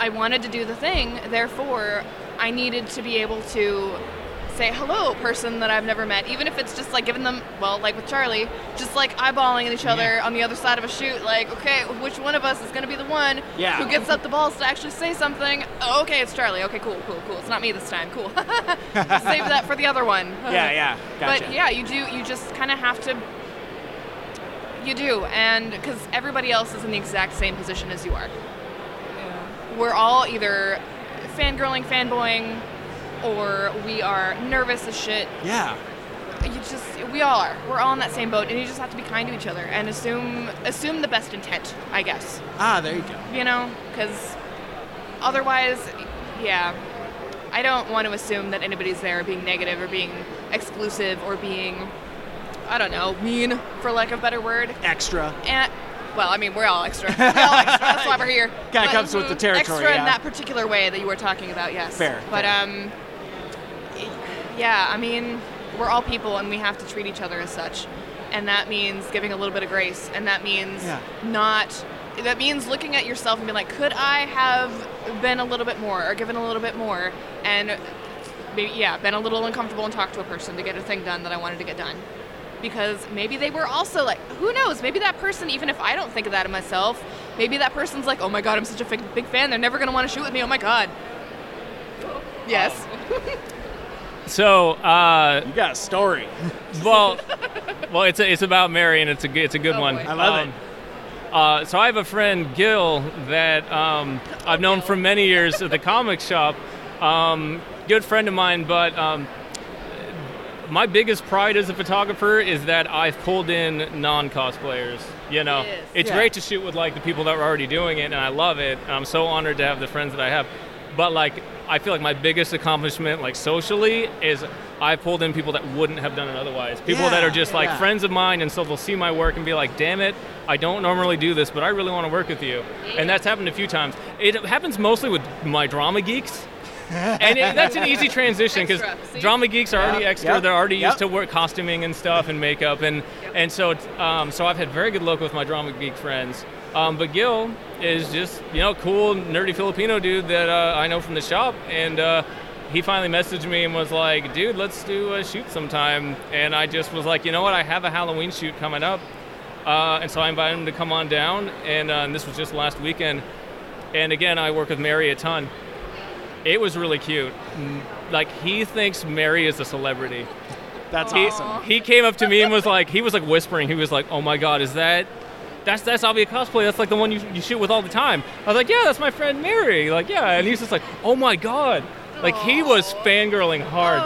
I wanted to do the thing, therefore, I needed to be able to say hello, person that I've never met, even if it's just like giving them, well, like with Charlie, just like eyeballing each other on the other side of a shoot, like, okay, which one of us is going to be the one Yeah. who gets up the balls to actually say something? Oh, okay, it's Charlie. Okay, cool, cool, cool. It's not me this time. Cool. Save that for the other one. Yeah, yeah, gotcha. But yeah, you do, you just kind of have to. You do, and because everybody else is in the exact same position as you are. Yeah. We're all either fangirling, fanboying, or we are nervous as shit. Yeah. You just, we all are. We're all in that same boat, and you just have to be kind to each other and assume, assume the best intent, I guess. Ah, there you go. You know, because otherwise, yeah, I don't want to assume that anybody's there being negative or being exclusive or being, I don't know, mean, for lack of a better word. Extra. And well, I mean, we're all extra. We're all extra. That's why we're here. Kinda comes with the mm, territory, Extra yeah. in that particular way that you were talking about, yes. Fair, But fair. um, yeah, I mean, we're all people, and we have to treat each other as such, and that means giving a little bit of grace, and that means Yeah. not. That means looking at yourself and being like, could I have been a little bit more, or given a little bit more, and maybe yeah, been a little uncomfortable and talked to a person to get a thing done that I wanted to get done because maybe they were also like who knows maybe that person even if i don't think of that of myself maybe that person's like oh my god i'm such a big, big fan they're never going to want to shoot with me oh my god yes So, uh, You got a story. well, well, it's a, it's about Mary, and it's a good- it's a good Oh, one. boy. I love it. Uh, so I have a friend Gil that um, I've known for many years at the comic shop. Um, good friend of mine, but um, my biggest pride as a photographer is that I've pulled in non-cosplayers. You know, Yes. it's Yeah. great to shoot with like the people that were already doing it, and I love it. And I'm so honored to have the friends that I have. But like, I feel like my biggest accomplishment, like socially, is I pulled in people that wouldn't have done it otherwise. People that are just like friends of mine, and so they'll see my work and be like, "Damn it, I don't normally do this, but I really want to work with you." And that's happened a few times. It happens mostly with my drama geeks. and it, that's an easy transition because drama geeks are already Yep, extra. yep, They're already yep. used to work costuming and stuff and makeup, and and so um, so I've had very good luck with my drama geek friends. Um, but Gil is just you know cool nerdy Filipino dude that uh, I know from the shop, and uh, he finally messaged me and was like, "Dude, let's do a shoot sometime." And I just was like, "You know what? I have a Halloween shoot coming up." Uh, and so I invited him to come on down, and, uh, and this was just last weekend. And again, I work with Mary a ton. It was really cute. Like he thinks Mary is a celebrity. That's He, awesome. he came up to me and was like, he was like whispering. He was like, "Oh my God, is that?" That's that's Avia cosplay. That's like the one you, you shoot with all the time. I was like, yeah, that's my friend Mary. Like, yeah, and he's just like, oh my god, like he was fangirling hard.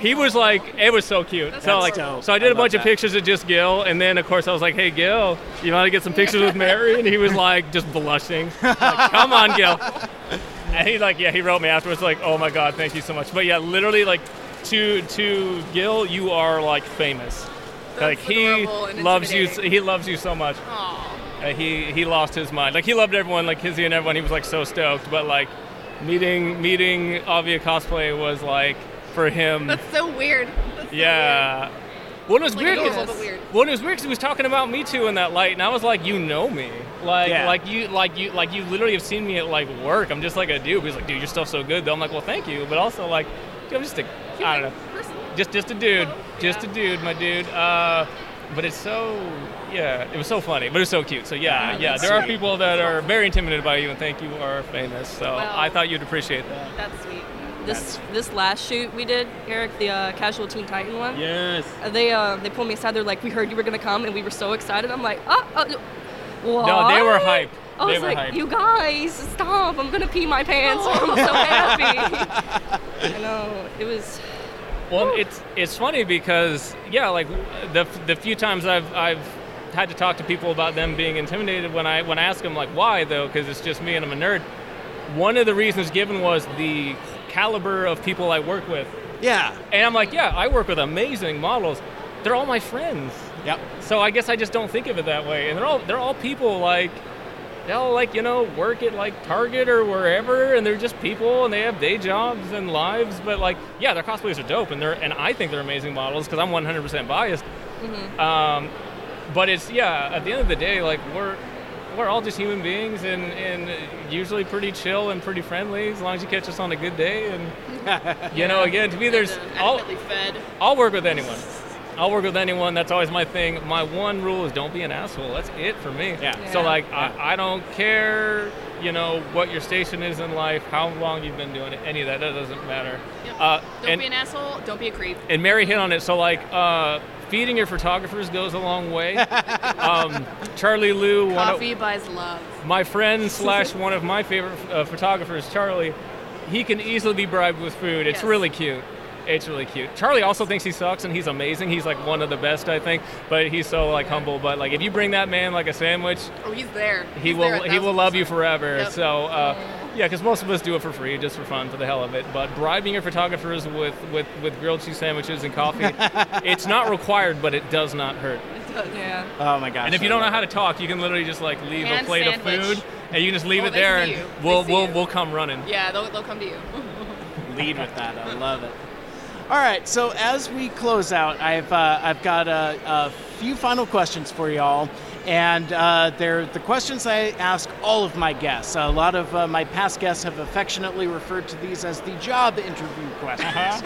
He was like, it was so cute. so That's like, dope. so I did I a bunch love of pictures of just Gil, and then of course I was like, hey Gil, you want to get some pictures with Mary? And he was like, just blushing. Like, Come on, Gil. And he like, yeah, he wrote me afterwards like, oh my god, thank you so much. But yeah, literally like, to to Gil, you are like famous. like he loves you. He loves you so much. Uh, he he lost his mind. Like he loved everyone, like Kizzy and everyone. He was like so stoked. But like meeting meeting Avia cosplay was like for him. That's so weird. That's so yeah. Well, it was Like, weird. it was a 'cause- little weird. Well, it was weird because he was talking about me too in that light, and I was like, "You know me, like, Yeah. like you, like you, like you literally have seen me at like work. I'm just like a dude." He's like, "Dude, your stuff's so good." Though I'm like, "Well, thank you," but also like, dude, I'm just a, I don't know, Person. just just a dude, Oh, just a dude, my dude. Uh, but it's so, yeah, it was so funny, but it's so cute. So yeah, Yeah, yeah, that's there are people that are very intimidated by you and think you are famous. So Well- I thought you'd appreciate that. That's sweet. This this last shoot we did, Eric, the uh, Casual Teen Titan one. Yes. uh, They uh, they pulled me aside. They're like, "We heard you were gonna come, and we were so excited." I'm like, "Oh, oh what?" No, they were hyped. I They was were like, hyped. "You guys, stop! I'm gonna pee my pants. I'm so happy." I know it was. Well, it's it's funny because yeah, like the the few times I've I've had to talk to people about them being intimidated when I when I ask them like why though because it's just me and I'm a nerd. One of the reasons given was the caliber of people I work with, Yeah. and I'm like, yeah, I work with amazing models. They're all my friends. Yep. So I guess I just don't think of it that way. And they're all they're all people like they all like you know work at like Target or wherever, and they're just people and they have day jobs and lives. But like yeah, their cosplays are dope, and they're and I think they're amazing models because I'm 100% biased. Um, but it's yeah, at the end of the day, like we're we're all just human beings and, and usually pretty chill and pretty friendly as long as you catch us on a good day and you know again to me there's And, uh, all, fed. I'll work with anyone. I'll work with anyone. That's always my thing. My one rule is don't be an asshole. That's it for me. Yeah. So Yeah. like I, I don't care, you know, what your station is in life, how long you've been doing it, any of that. That doesn't matter. Yep. Uh, Don't and, be an asshole. Don't be a creep. and Mary hit on it. So like uh, feeding your photographers goes a long way. um, Charlie Lou, one of, Coffee buys love. my friend slash one of my favorite uh, photographers, Charlie, he can easily be bribed with food. It's Yes. really cute. It's really cute. Charlie also thinks he sucks and he's amazing. He's like one of the best, I think. But he's so like humble. But like if you bring that man like a sandwich, Oh, he's there. he will there he will thousand love you forever. Yep. So uh, yeah, because most of us do it for free, just for fun, for the hell of it. But bribing your photographers with with with grilled cheese sandwiches and coffee, it's not required, but it does not hurt. Yeah. Oh my gosh. And if you don't know how to talk, you can literally just like leave Hand a plate sandwich. of food, and you can just leave Oh, it there, and you. We'll we'll you. we'll come running. Yeah, they'll, they'll come to you. lead with that. I love it. All right, so as we close out, I've uh, I've got a, a few final questions for y'all, and uh, they're the questions I ask all of my guests. A lot of uh, my past guests have affectionately referred to these as the job interview questions.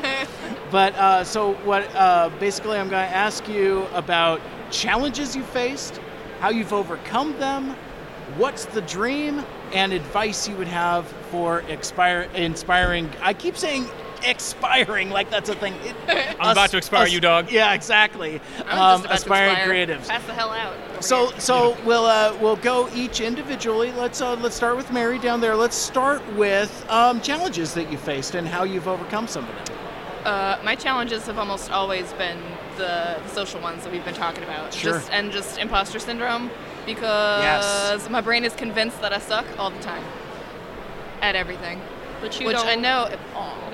but uh, so what? Uh, basically, I'm going to ask you about challenges you faced, how you've overcome them, what's the dream, and advice you would have for expire, inspiring. I keep saying expiring like that's a thing. It- I'm about to expire you, dog. Yeah, exactly. I'm Um, just about aspiring to expire. creatives. Pass the hell out. So here. so we'll uh, we'll go each individually. Let's uh, let's start with Mary down there. Let's start with um, challenges that you faced and how you've overcome some of them. Uh, my challenges have almost always been the, the social ones that we've been talking about. Sure. Just, and just imposter syndrome because my brain is convinced that I suck all the time at everything. But you which don't. I know. Aw,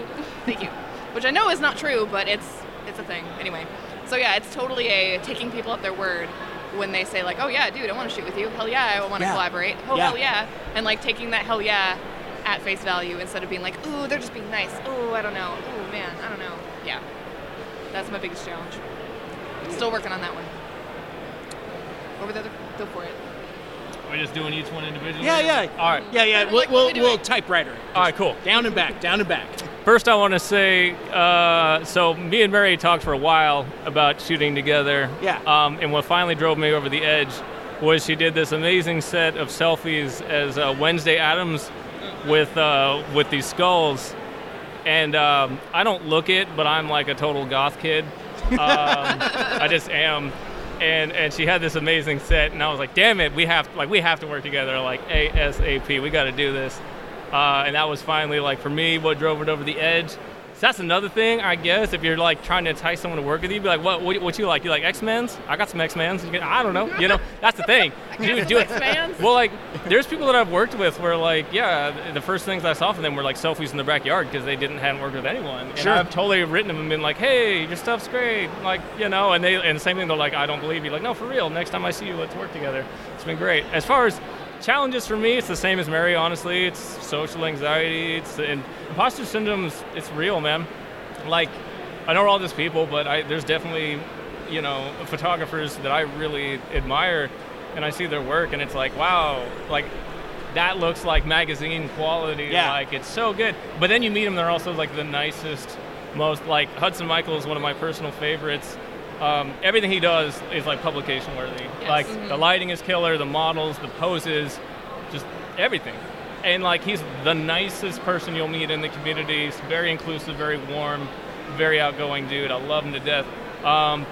thank you. Which I know is not true, but it's it's a thing anyway. So yeah, it's totally a taking people at their word when they say like, "Oh yeah, dude, I want to shoot with you. Hell yeah, I want to Yeah. collaborate. Oh Yeah. hell yeah," and like taking that hell yeah at face value instead of being like, "Ooh, they're just being nice. Ooh, I don't know. Ooh, man, I don't know." Yeah, that's my biggest challenge. Still working on that one. Over there, go for it. We're just doing each one individually. Yeah, yeah. All right. Yeah, yeah. We'll, Like, what we'll, we'll typewriter. All right. Cool. Down and back, down and back. First, I want to say, uh, so me and Mary talked for a while about shooting together. Yeah. Um, and what finally drove me over the edge was she did this amazing set of selfies as uh, Wednesday Addams with uh, with these skulls. And um, I don't look it, but I'm like a total goth kid. Um, I just am. And and she had this amazing set, and I was like, damn it, we have like we have to work together, like ASAP. We got to do this. Uh, and that was finally like for me what drove it over the edge. So that's another thing, I guess. If you're like trying to entice someone to work with you, be like, what what, what you like? You like X Men's? I got some X Men's. I don't know. You know, that's the thing. Do, do it. X-Men's? Well, like there's people that I've worked with where like yeah, the first things I saw from them were like selfies in the backyard because they didn't hadn't worked with anyone. And Sure. I've totally written them and been like, hey, your stuff's great. Like you know, and they and the same thing. They're like, I don't believe you. Like no, for real. Next time I see you, let's work together. It's been great. As far as challenges for me, it's the same as Mary. Honestly, it's social anxiety. It's and imposter syndrome's it's real, man. Like I know we're all just people, but I, there's definitely you know photographers that I really admire, and I see their work, and it's like wow, like that looks like magazine quality. Yeah. Like it's so good. But then you meet them, they're also like the nicest, most like Hudson Michael is one of my personal favorites. Um, everything he does is like publication worthy. Like the lighting is killer, the models, the poses, just everything. And like he's the nicest person you'll meet in the community. He's very inclusive, very warm, very outgoing dude. I love him to death. Um,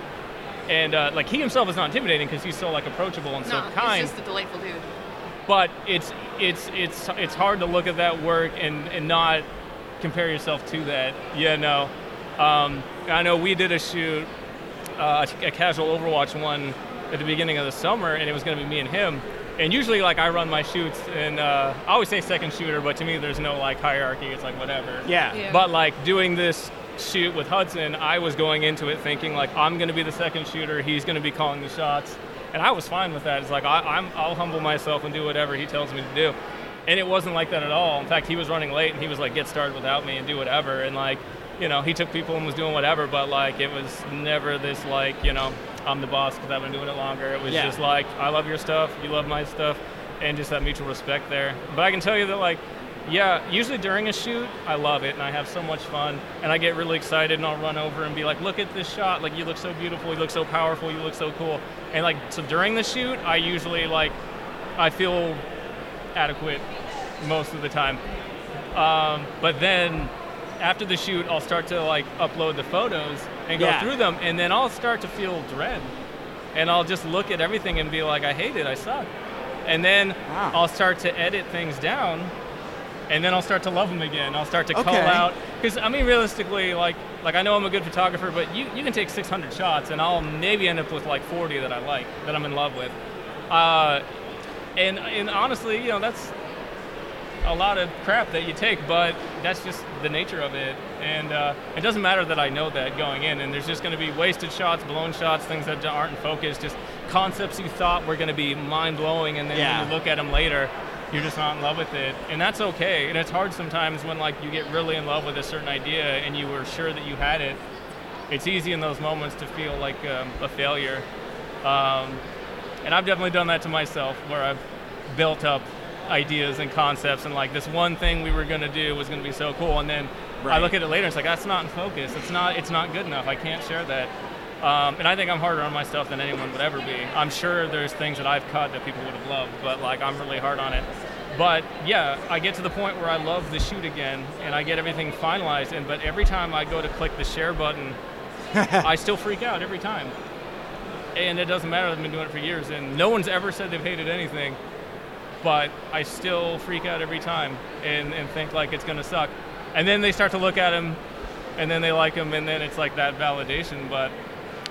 and uh, like he himself is not intimidating because he's so like approachable and so no, kind he's just a delightful dude. but it's it's it's it's hard to look at that work and, and not compare yourself to that. Yeah, no. um, I know we did a shoot, uh, a casual Overwatch one at the beginning of the summer, and it was going to be me and him. And usually, like I run my shoots, and uh, I always say second shooter, but to me, there's no like hierarchy. It's like whatever. Yeah. Yeah. But like doing this shoot with Hudson, I was going into it thinking like I'm going to be the second shooter. He's going to be calling the shots, and I was fine with that. It's like I, I'm I'll humble myself and do whatever he tells me to do. And it wasn't like that at all. In fact, he was running late and he was like, get started without me and do whatever. And like, you know, he took people and was doing whatever, but like, it was never this like, you know, I'm the boss because I've been doing it longer. It was Yeah. just like, I love your stuff, you love my stuff, and just that mutual respect there. But I can tell you that like, yeah, usually during a shoot, I love it and I have so much fun and I get really excited and I'll run over and be like, look at this shot, like you look so beautiful, you look so powerful, you look so cool. And like, so during the shoot, I usually like, I feel adequate most of the time. Um, but then after the shoot, I'll start to like upload the photos and go Yeah. through them, and then I'll start to feel dread, and I'll just look at everything and be like, I hate it, I suck, and then Wow. I'll start to edit things down, and then I'll start to love them again. I'll start to call Okay. out because I mean, realistically, like like I know I'm a good photographer, but you you can take 600 shots, and I'll maybe end up with like 40 that I like that I'm in love with. Uh, and and honestly, you know, that's a lot of crap that you take, but that's just the nature of it. And uh, it doesn't matter that I know that going in, and there's just going to be wasted shots, blown shots, things that aren't in focus, just concepts you thought were going to be mind blowing, and then Yeah. when you look at them later, you're just not in love with it, and that's okay. And it's hard sometimes when like you get really in love with a certain idea and you were sure that you had it. It's easy in those moments to feel like um, a failure. Um, and I've definitely done that to myself where I've built up ideas and concepts and like this one thing we were going to do was going to be so cool. And then I look at it later and it's like that's not in focus. It's not it's not good enough. I can't share that. Um, and I think I'm harder on myself than anyone would ever be. I'm sure there's things that I've cut that people would have loved but like I'm really hard on it. But yeah I get to the point where I love the shoot again and I get everything finalized and but every time I go to click the share button I still freak out every time. And it doesn't matter. I've been doing it for years, and no one's ever said they've hated anything. But I still freak out every time and, and think like it's gonna suck. And then they start to look at them and then they like them, and then it's like that validation. But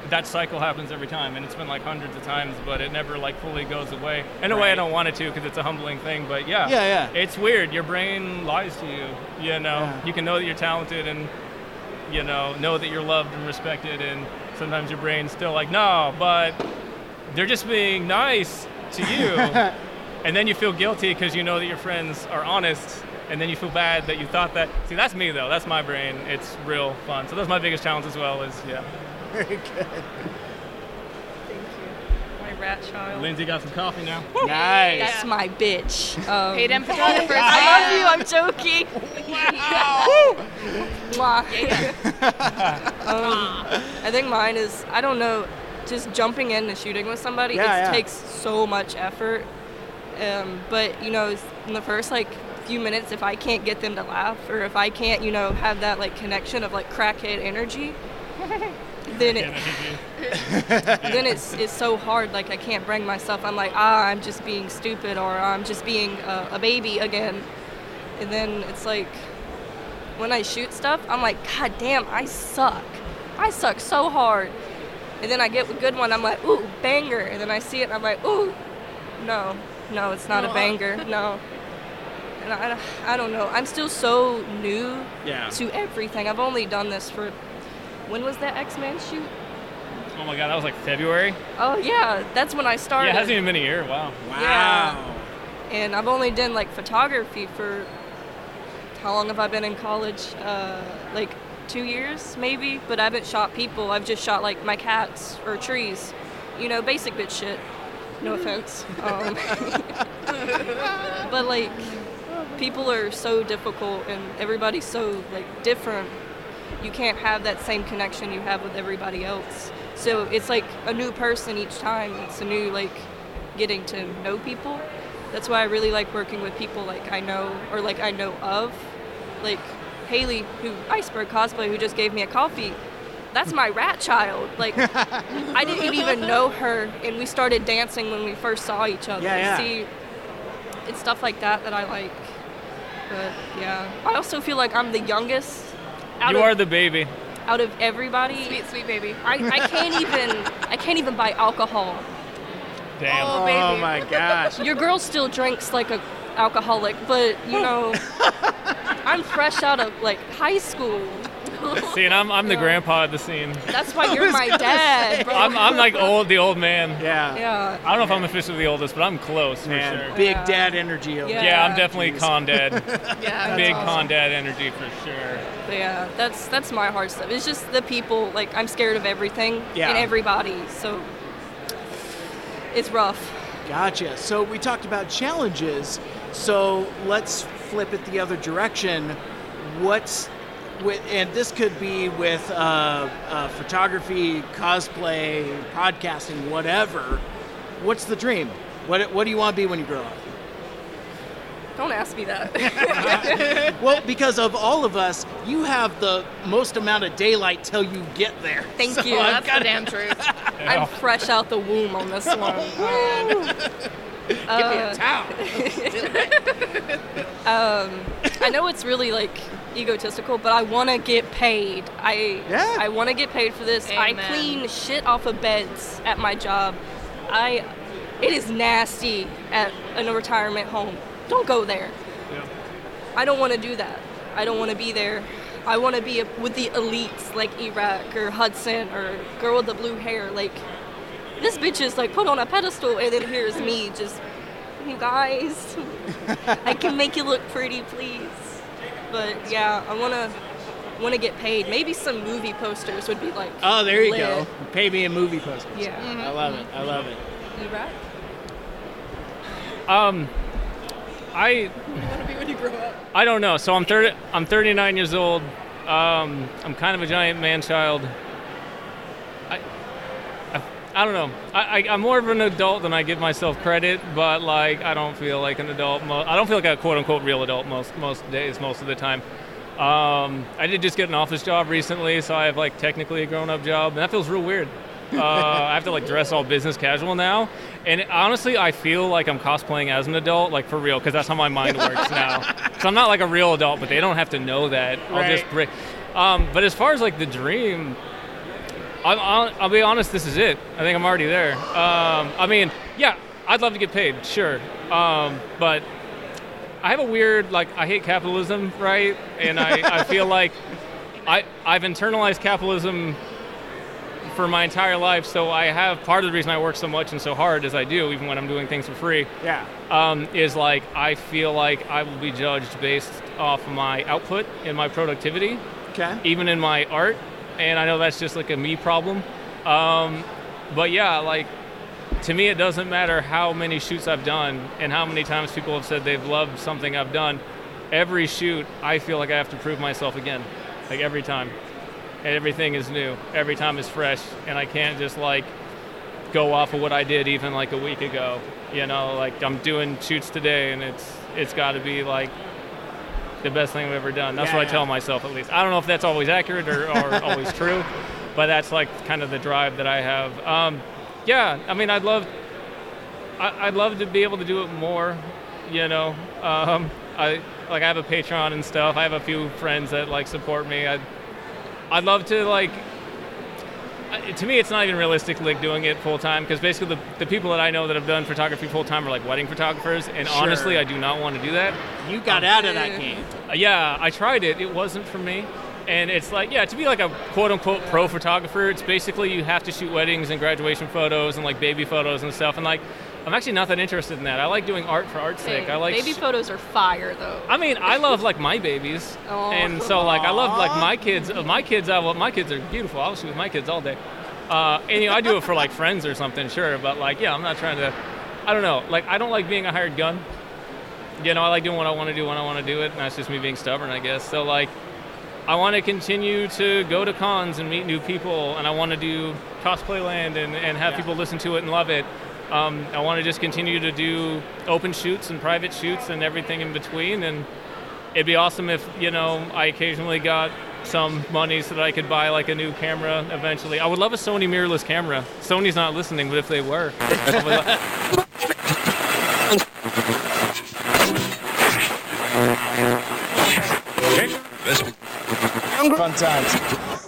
that cycle happens every time, and it's been like hundreds of times, but it never like fully goes away. In a way, I don't want it to because it's a humbling thing. But yeah, Yeah, yeah. it's weird. Your brain lies to you. You know, Yeah. you can know that you're talented and you know know that you're loved and respected, and sometimes your brain's still like, no, but they're just being nice to you. and then you feel guilty because you know that your friends are honest and then you feel bad that you thought that see that's me though that's my brain it's real fun so that's my biggest challenge as well is yeah Very good. Thank you my rat child. lindsay got some coffee now Nice. That's my bitch. Um, Paid M photographers. I love you. I'm joking. Mwah. um, I think mine is I don't know, just jumping in and shooting with somebody. Yeah, it yeah. takes so much effort. Um, but you know, in the first like few minutes, if I can't get them to laugh or if I can't, you know, have that like connection of like crackhead energy, then it then it's it's so hard. Like I can't bring myself. I'm like, ah, I'm just being stupid, or I'm just being a, a baby again. And then it's like, when I shoot stuff, I'm like, God damn, I suck. I suck so hard. And then I get a good one. I'm like, ooh, banger. And then I see it, and I'm like, ooh, no, no, it's not a banger. No. And I, I don't know. I'm still so new Yeah. to everything. I've only done this for. When was that X Men shoot? oh my god that was like february Oh yeah, that's when I started. yeah it hasn't even been a year wow Wow. Yeah. and I've only done like photography for how long have I been in college? Uh, like two years maybe, but I haven't shot people. I've just shot like my cats or trees, you know, basic bitch shit. No offense. Um, but like, people are so difficult and everybody's so like different. You can't have that same connection you have with everybody else. So it's like a new person each time. It's a new like getting to know people. That's why I really like working with people like I know or like I know of. Like Haley, who Iceberg cosplay, who just gave me a coffee. That's my rat child. Like I didn't even know her, and we started dancing when we first saw each other. Yeah, yeah. See, it's stuff like that that I like. But yeah, I also feel like I'm the youngest. Out you of, are the baby out of everybody. Sweet, sweet baby. I, I can't even I can't even buy alcohol. damn Oh, Oh my gosh. Your girl still drinks like a alcoholic, but you know, I'm fresh out of like high school. See and i'm, I'm the grandpa of the scene That's why you're my dad, bro. I'm, I'm like old the old man Yeah. yeah. i don't know if i'm officially the oldest but i'm close for Man, sure big Yeah. dad energy over Yeah. yeah i'm definitely con dad Yeah. big awesome. con dad energy for sure But yeah, that's that's my hard stuff. It's just the people. Like I'm scared of everything Yeah. and everybody. So it's rough. Gotcha. So we talked about challenges. So let's flip it the other direction. What's with, and this could be with uh, uh, photography, cosplay, podcasting, whatever. What's the dream? What What do you want to be when you grow up? Don't ask me that. Well, because of all of us, you have the most amount of daylight till you get there. Thank So you. I've That's got the damn truth. I'm fresh out the womb on this one. Give me a towel. I know it's really like egotistical, but I want to get paid. I Yeah. I want to get paid for this. I clean shit off of beds at my job. I it is nasty at a retirement home. Don't go there. I don't want to do that. I don't want to be there. I want to be with the elites like Eric or Hudson or girl with the blue hair. Like this bitch is like put on a pedestal, and then here's me just, you guys, I can make you look pretty, please. But yeah, I wanna wanna get paid. Maybe some movie posters would be like. Oh, there you lit. go. Pay me a movie posters. Yeah. I love it. I love it. You Eric. Um, I. want to be when you grow up? I don't know. So I'm 30. I'm 39 years old. Um, I'm kind of a giant man child. I. Don't know. I, I, I'm more of an adult than I give myself credit, but like I don't feel like an adult. Mo- I don't feel like a quote unquote real adult most most days, most of the time. Um, I did just get an office job recently, so I have like technically a grown up job, and that feels real weird. uh, I have to like dress all business casual now, and honestly, I feel like I'm cosplaying as an adult, like for real, because that's how my mind works now. So I'm not like a real adult, but they don't have to know that. I'll just break. Um, but as far as like the dream, I'm, I'll, I'll be honest. This is it. I think I'm already there. Um, I mean, yeah, I'd love to get paid, sure. Um, but I have a weird like I hate capitalism, right? And I, I feel like I I've internalized capitalism for my entire life. So I have part of the reason I work so much and so hard as I do, even when I'm doing things for free, Yeah. um, is like I feel like I will be judged based off of my output and my productivity, Okay. even in my art. And I know that's just like a me problem. Um, but yeah, like to me, it doesn't matter how many shoots I've done and how many times people have said they've loved something I've done. Every shoot, I feel like I have to prove myself again, like every time. And everything is new. Every time is fresh, and I can't just like go off of what I did even like a week ago. You know, like I'm doing shoots today, and it's it's got to be like the best thing I've ever done. That's Yeah, what. I tell myself at least. I don't know if that's always accurate or, or always true, but that's like kind of the drive that I have. Um, yeah, I mean, I'd love, I, I'd love to be able to do it more. You know, um, I like I have a Patreon and stuff. I have a few friends that like support me. I'd, I'd love to like. I- To me, it's not even realistic like doing it full time because basically the, the people that I know that have done photography full time are like wedding photographers, and Sure. honestly, I do not want to do that. You got out of that game. Uh, yeah, I tried it. It wasn't for me. And it's like, yeah, to be like a quote unquote pro photographer, it's basically you have to shoot weddings and graduation photos and like baby photos and stuff. And like, I'm actually not that interested in that. I like doing art for art's sake. Hey, I like. baby sh- photos are fire though. I mean, I love like my babies, Aw. and so like I love like my kids. My kids, I well, my kids are beautiful. I'll shoot with my kids all day. Uh, and you know, I do it for like friends or something, sure. But like, yeah, I'm not trying to. I don't know. Like, I don't like being a hired gun. You know, I like doing what I want to do when I want to do it, and that's just me being stubborn, I guess. So like, I want to continue to go to cons and meet new people, and I want to do cosplay land and, and have people listen to it and love it. Um, I want to just continue to do open shoots and private shoots and everything in between. And it'd be awesome if you know I occasionally got some money so that I could buy like a new camera eventually. I would love a Sony mirrorless camera. Sony's not listening, but if they were, Fun times.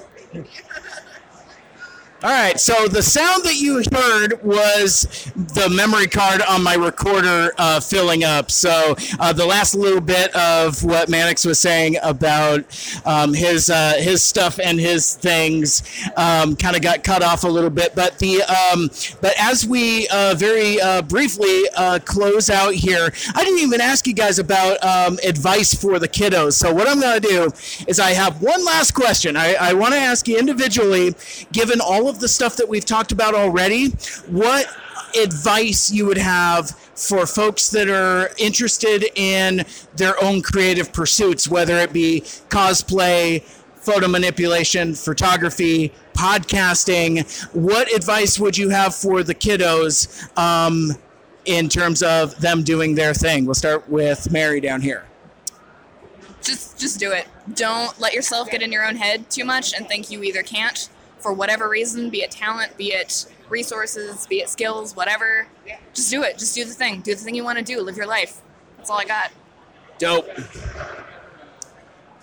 All right, so the sound that you heard was the memory card on my recorder uh, filling up. So uh, the last little bit of what Mannix was saying about um, his uh, his stuff and his things um, kind of got cut off a little bit. But the um, but as we uh, very uh, briefly uh, close out here, I didn't even ask you guys about um, advice for the kiddos. So what I'm going to do is I have one last question. I, I want to ask you individually, given all of the stuff that we've talked about already, what advice you would have for folks that are interested in their own creative pursuits, whether it be cosplay, photo manipulation, photography, podcasting. What advice would you have for the kiddos um, in terms of them doing their thing? We'll start with Mary down here. just just do it. Don't let yourself get in your own head too much and think you either can't for whatever reason, be it talent, be it resources, be it skills, whatever. Just do it. Just do the thing. Do the thing you want to do. Live your life. That's all I got. Dope.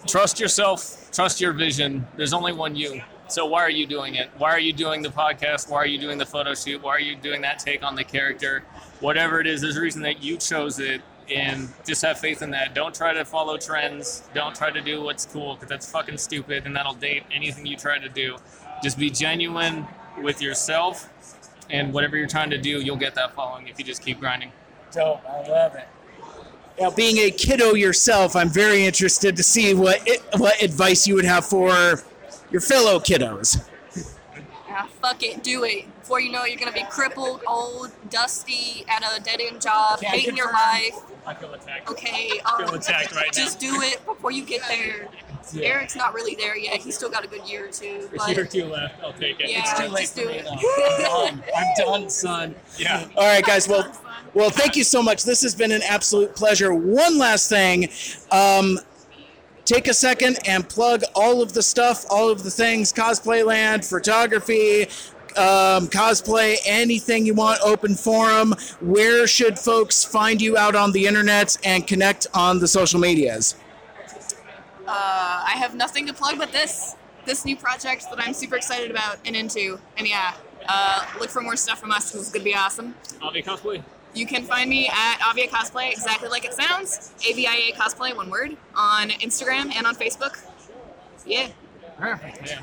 trust yourself, trust your vision. There's only one you. So why are you doing it? Why are you doing the podcast? Why are you doing the photo shoot? Why are you doing that take on the character? Whatever it is, there's a reason that you chose it and just have faith in that. Don't try to follow trends. Don't try to do what's cool because that's fucking stupid and that'll date anything you try to do. Just be genuine with yourself and whatever you're trying to do, you'll get that following if you just keep grinding. Dope. I love it. Now, being a kiddo yourself, I'm very interested to see what what advice you would have for your fellow kiddos. Yeah, fuck it, do it. Before you know it, you're gonna be crippled, old, dusty, at a dead end job, Can't hating your life. I feel attacked. Okay, feel um, attacked right now. just do it before you get there. Eric's not really there yet. He's still got a good year or two. A year or two left. I'll take it. yeah, just do it. I'm done. I'm done, son. Yeah. All right, guys. Well, well, thank you so much. This has been an absolute pleasure. One last thing. Um, take a second and plug all of the stuff, all of the things, cosplay land, photography, um, cosplay, anything you want, open forum. Where should folks find you out on the internet and connect on the social medias? Uh, I have nothing to plug but this this new project that I'm super excited about and into. And yeah, uh, look for more stuff from us because it's gonna be awesome. Avia cosplay. You can find me at Avia Cosplay, exactly like it sounds. A V I A Cosplay, one word, on Instagram and on Facebook. Yeah. Perfect. Yeah.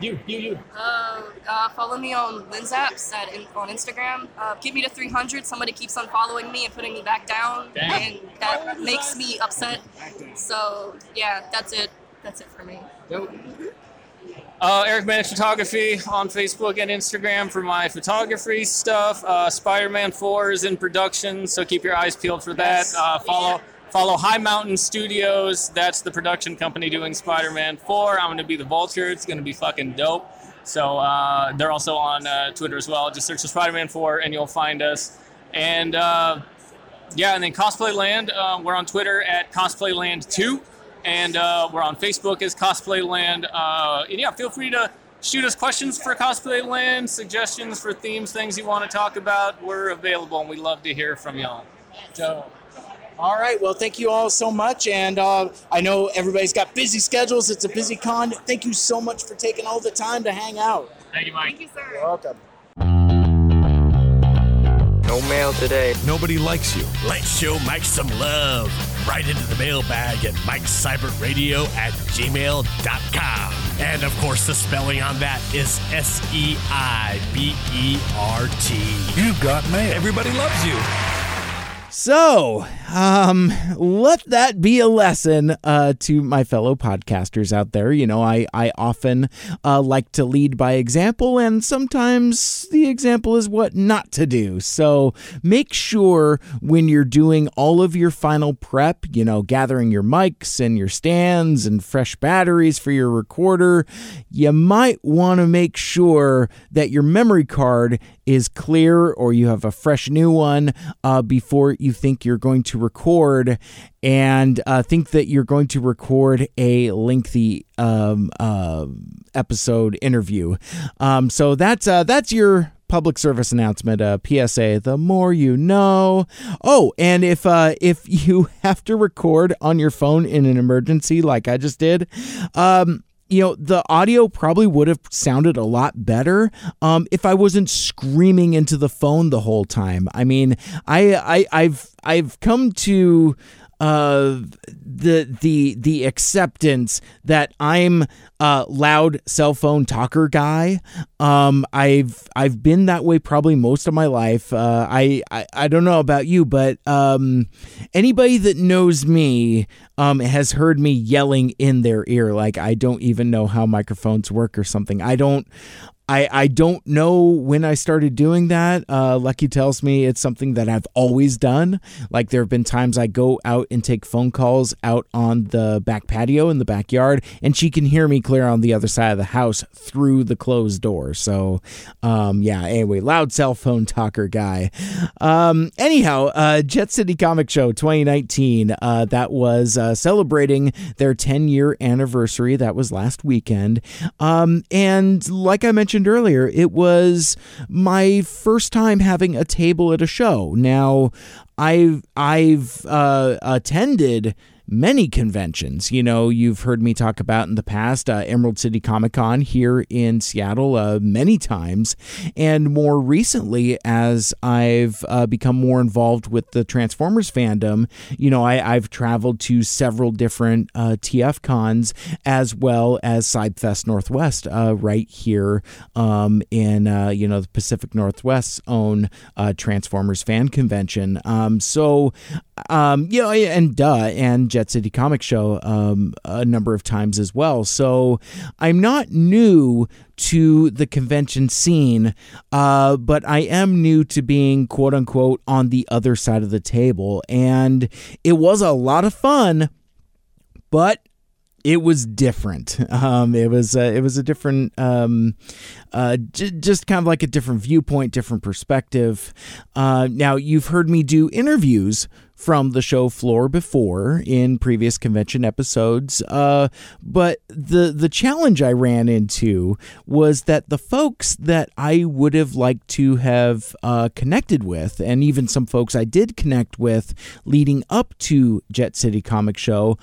You, you, you. Uh, uh, follow me on Linzaps at in, on Instagram. Uh, get me to 300. Somebody keeps on following me and putting me back down, Damn. and that makes me upset. So yeah, that's it. That's it for me. Uh, Eric Mannix Photography on Facebook and Instagram for my photography stuff. Uh, Spider-Man 4 is in production, so keep your eyes peeled for that. Uh, follow follow High Mountain Studios. That's the production company doing Spider-Man 4. I'm going to be the Vulture. It's going to be fucking dope. So uh, they're also on uh, Twitter as well. Just search for Spider-Man 4 and you'll find us. And uh, yeah, and then Cosplay Land. Uh, we're on Twitter at Cosplay Land 2 and uh, we're on Facebook as Cosplay Land. Uh, and yeah, feel free to shoot us questions for Cosplay Land, suggestions for themes, things you want to talk about. We're available, and we love to hear from y'all. Joe. All right. Well, thank you all so much. And uh, I know everybody's got busy schedules. It's a busy con. Thank you so much for taking all the time to hang out. Thank you, Mike. Thank you, sir. You're welcome. No mail today. Nobody likes you. Let's show Mike some love. Right into the mailbag at MikeSeibertRadio at gmail.com. And of course, the spelling on that is S E I B E R T. You've got mail. Everybody loves you. So, um, let that be a lesson uh, to my fellow podcasters out there. You know, I, I often uh, like to lead by example, and sometimes the example is what not to do. So, make sure when you're doing all of your final prep, you know, gathering your mics and your stands and fresh batteries for your recorder, you might want to make sure that your memory card is clear or you have a fresh new one uh, before you think you're going to record and uh, think that you're going to record a lengthy um, uh, episode interview. Um, so that's uh, that's your public service announcement uh, PSA the more you know oh and if uh if you have to record on your phone in an emergency like I just did um you know the audio probably would have sounded a lot better um, if I wasn't screaming into the phone the whole time. I mean, I, I I've I've come to uh, the the the acceptance that I'm a loud cell phone talker guy. Um, I've I've been that way probably most of my life. Uh, I, I I don't know about you, but um, anybody that knows me um, has heard me yelling in their ear like I don't even know how microphones work or something. I don't. I, I don't know when I started doing that. Uh, Lucky tells me it's something that I've always done. Like there have been times I go out and take phone calls out on the back patio in the backyard, and she can hear me clear on the other side of the house through the closed door. So, um, yeah. Anyway, loud cell phone talker guy. Um, anyhow, uh, Jet City Comic Show 2019. Uh, that was uh, celebrating their 10 year anniversary. That was last weekend. Um, and like I mentioned earlier, it was my first time having a table at a show. Now, I've I've uh, attended many conventions. You know, you've heard me talk about in the past uh, Emerald City Comic Con here in Seattle uh, many times, and more recently, as I've uh, become more involved with the Transformers fandom, you know, I, I've traveled to several different uh, TF cons as well as SideFest Northwest uh, right here um, in uh, you know the Pacific Northwest's own Transformers fan convention. Um, so um, you know, and duh, and Jet City Comic Show um, a number of times as well. So I'm not new to the convention scene, uh, but I am new to being quote unquote on the other side of the table. And it was a lot of fun, but it was different. Um, it was uh, it was a different, um, uh, j- just kind of like a different viewpoint, different perspective. Uh, now you've heard me do interviews from the show floor before in previous convention episodes, uh, but the the challenge I ran into was that the folks that I would have liked to have uh, connected with, and even some folks I did connect with leading up to Jet City Comic Show,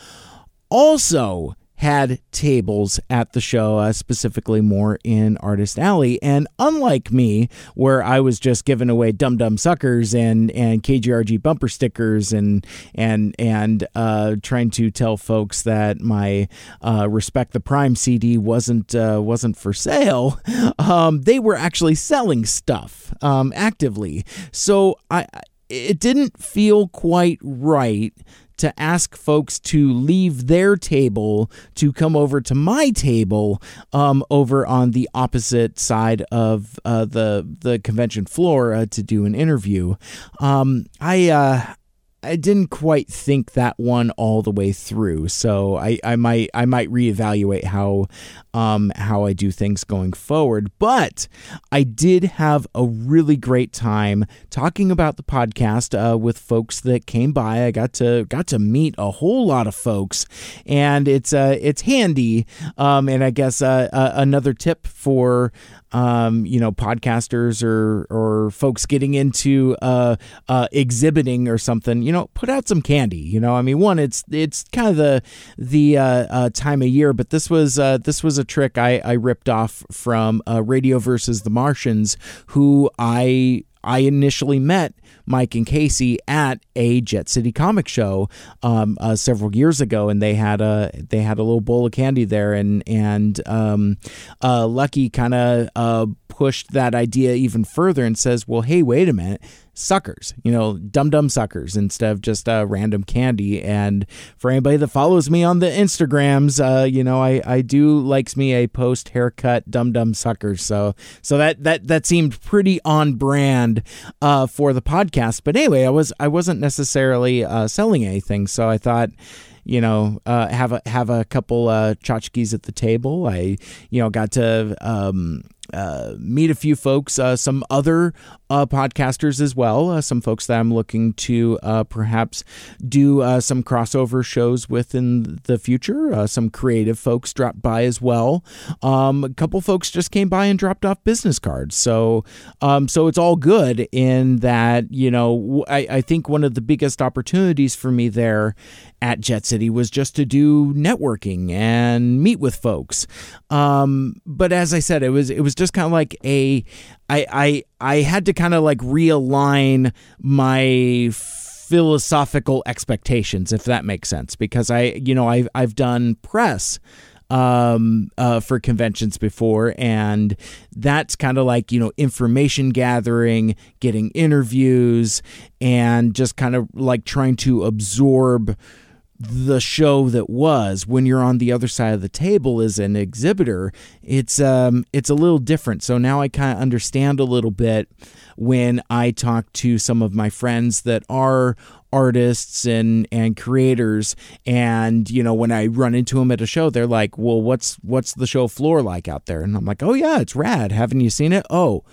also had tables at the show, uh, specifically more in Artist Alley. And unlike me, where I was just giving away Dum Dum Suckers and and KGRG bumper stickers and and and uh, trying to tell folks that my uh, Respect the Prime CD wasn't uh, wasn't for sale, um, they were actually selling stuff um, actively. So I it didn't feel quite right to ask folks to leave their table to come over to my table um, over on the opposite side of uh, the the convention floor uh, to do an interview. Um, I uh, I didn't quite think that one all the way through, so I, I might I might reevaluate how um, how I do things going forward. But I did have a really great time talking about the podcast uh, with folks that came by. I got to got to meet a whole lot of folks, and it's uh, it's handy. Um, and I guess uh, uh another tip for um, you know, podcasters or or folks getting into uh, uh, exhibiting or something, you know, put out some candy. You know, I mean, one, it's it's kind of the the uh, uh time of year, but this was uh, this was a trick I, I ripped off from uh, Radio versus the Martians, who I I initially met Mike and Casey at a Jet City comic show um, uh, several years ago, and they had a they had a little bowl of candy there, and and um, uh, Lucky kind of uh, pushed that idea even further and says, "Well, hey, wait a minute." suckers, you know, dum dum suckers instead of just uh, random candy. And for anybody that follows me on the Instagrams, uh, you know, I, I do likes me a post haircut dum dum suckers. So so that that that seemed pretty on brand uh, for the podcast. But anyway, I was I wasn't necessarily uh, selling anything, so I thought you know, uh, have a have a couple uh, tchotchkes at the table. I, you know, got to um, uh, meet a few folks, uh, some other uh, podcasters as well, uh, some folks that I'm looking to uh, perhaps do some crossover shows with in the future. some creative folks dropped by as well. Um, a couple folks just came by and dropped off business cards. So, um, so it's all good in that, you know, I, I think one of the biggest opportunities for me there at Jet City was just to do networking and meet with folks. Um, but as I said, it was it was just kind of like a I I I had to kind of like realign my philosophical expectations if that makes sense. Because I you know I I've done press um, uh, for conventions before, and that's kind of like you know information gathering, getting interviews, and just kind of like trying to absorb the show that was. When you're on the other side of the table as an exhibitor it's um it's a little different. So now i kind of understand a little bit when i talk to some of my friends that are artists and and creators. And you know when i run into them at a show they're like well what's what's the show floor like out there? And i'm like oh yeah it's rad. Haven't you seen it? Oh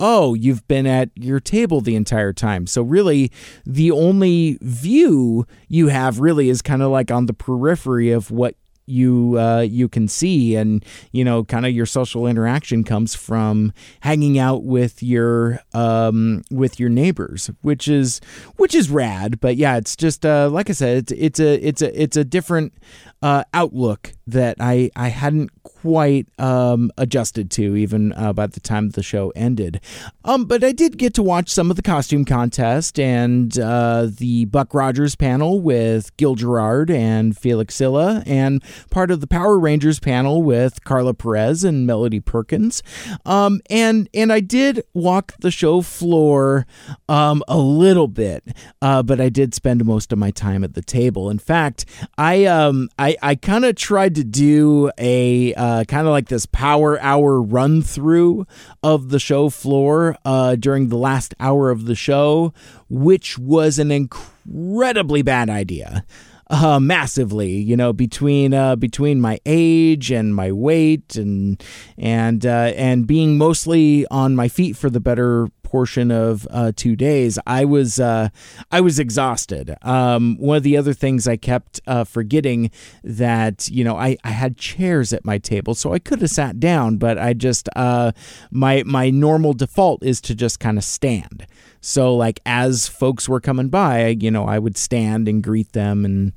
oh, you've been at your table the entire time. So, really, the only view you have really is kind of like on the periphery of what you uh, you can see. And you know kind of your social interaction comes from hanging out with your um, with your neighbors which is which is rad. But yeah it's just uh, like I said it's it's a it's a it's a different uh, outlook that I I hadn't quite um, adjusted to even uh, by the time the show ended. Um, but I did get to watch some of the costume contest and uh, the Buck Rogers panel with Gil Gerard and Felix Silla, and part of the Power Rangers panel with Carla Perez and Melody Perkins. Um, and and I did walk the show floor um, a little bit, uh, but I did spend most of my time at the table. In fact, I um I I kind of tried to do a uh, kind of like this power hour run through of the show floor uh, during the last hour of the show, which was an incredibly bad idea. Uh, massively, you know, between uh, between my age and my weight and and uh, and being mostly on my feet for the better portion of uh, two days, I was uh, I was exhausted. Um, one of the other things I kept uh, forgetting that you know I, I had chairs at my table, so I could have sat down, but I just uh, my my normal default is to just kind of stand. So like as folks were coming by, you know, I would stand and greet them and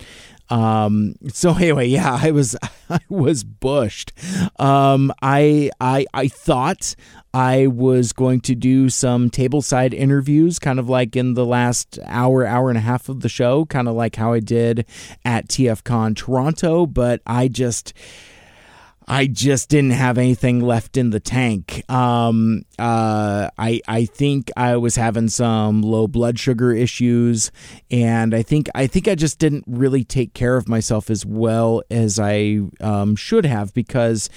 um so anyway yeah i was i was bushed um i i i thought i was going to do some tableside interviews kind of like in the last hour hour and a half of the show kind of like how i did at tfcon toronto but i just I just didn't have anything left in the tank. Um, uh, I I think I was having some low blood sugar issues, and I think I think I just didn't really take care of myself as well as I um, should have because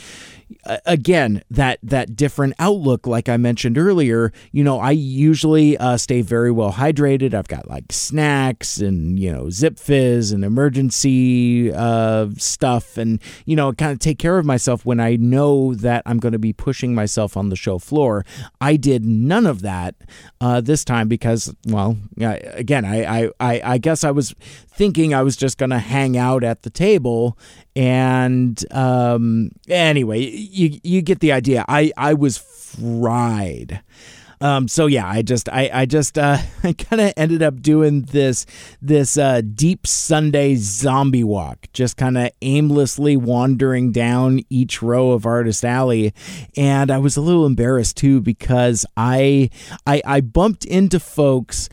again that that different outlook like i mentioned earlier you know i usually uh, stay very well hydrated. I've got like snacks and you know Zipfizz and emergency uh, stuff. And you know kind of take care of myself when i know that i'm going to be pushing myself on the show floor. I did none of that uh, this time because well again I, I i i guess i was thinking i was just going to hang out at the table and um, anyway, you you get the idea. I I was fried. Um, so yeah, I just I I just uh, I kind of ended up doing this this uh, deep Sunday zombie walk, just kind of aimlessly wandering down each row of Artist Alley, and I was a little embarrassed too because I I, I bumped into folks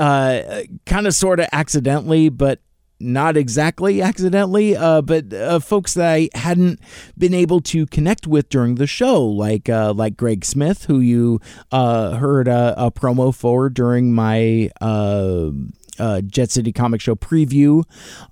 uh, kind of sort of accidentally, but not exactly accidentally, uh, but uh, folks that I hadn't been able to connect with during the show, like uh, like Greg Smith, who you uh, heard a, a, promo for during my uh, Jet City Comic Show preview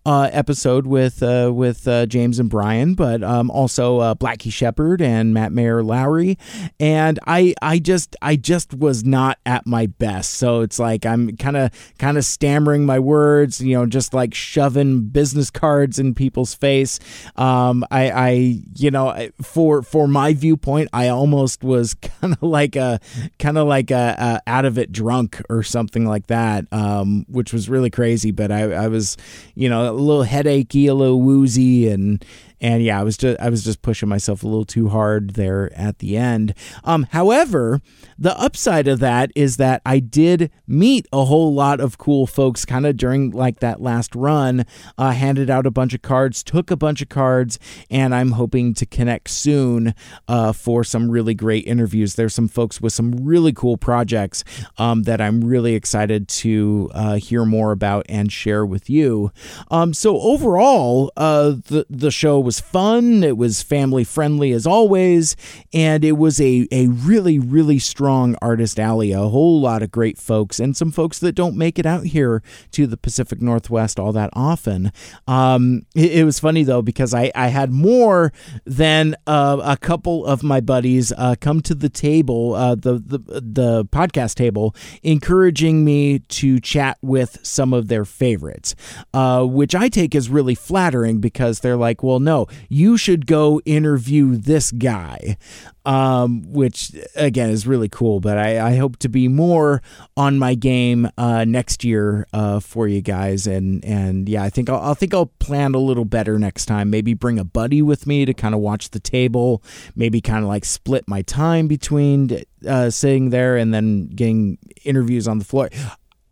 uh, episode with uh, with uh, James and Brian, but um, also uh, Blackie Shepard and Matt Mayer Lowry, and I I just I just was not at my best. So it's like I'm kind of kind of stammering my words, you know, just like shoving business cards in people's face. Um, I I you know for for my viewpoint, I almost was kind of like a kind of like a, a, out of it drunk or something like that, um, which was really crazy. But I, I was, you know, a little headachy, a little woozy, and and yeah, I was just I was just pushing myself a little too hard there at the end. Um, however, the upside of that is that I did meet a whole lot of cool folks, kind of during like that last run. Uh, handed out a bunch of cards, took a bunch of cards, and I'm hoping to connect soon uh, for some really great interviews. There's some folks with some really cool projects um, that I'm really excited to uh, hear more about and share with you. Um, so overall, uh, the the show was was fun, it was family friendly as always, and it was a, a really, really strong artist alley. A whole lot of great folks, and some folks that don't make it out here to the Pacific Northwest all that often. Um, it, it, was funny though, because I, I had more than uh, a couple of my buddies uh, come to the table, uh, the, the, the podcast table, encouraging me to chat with some of their favorites, uh, which I take as really flattering because they're like, well, no, you should go interview this guy, um, which again is really cool. But I, I hope to be more on my game uh, next year uh, for you guys, and and yeah, I think I'll, I think I'll plan a little better next time. Maybe bring a buddy with me to kind of watch the table. Maybe kind of like split my time between uh, sitting there and then getting interviews on the floor.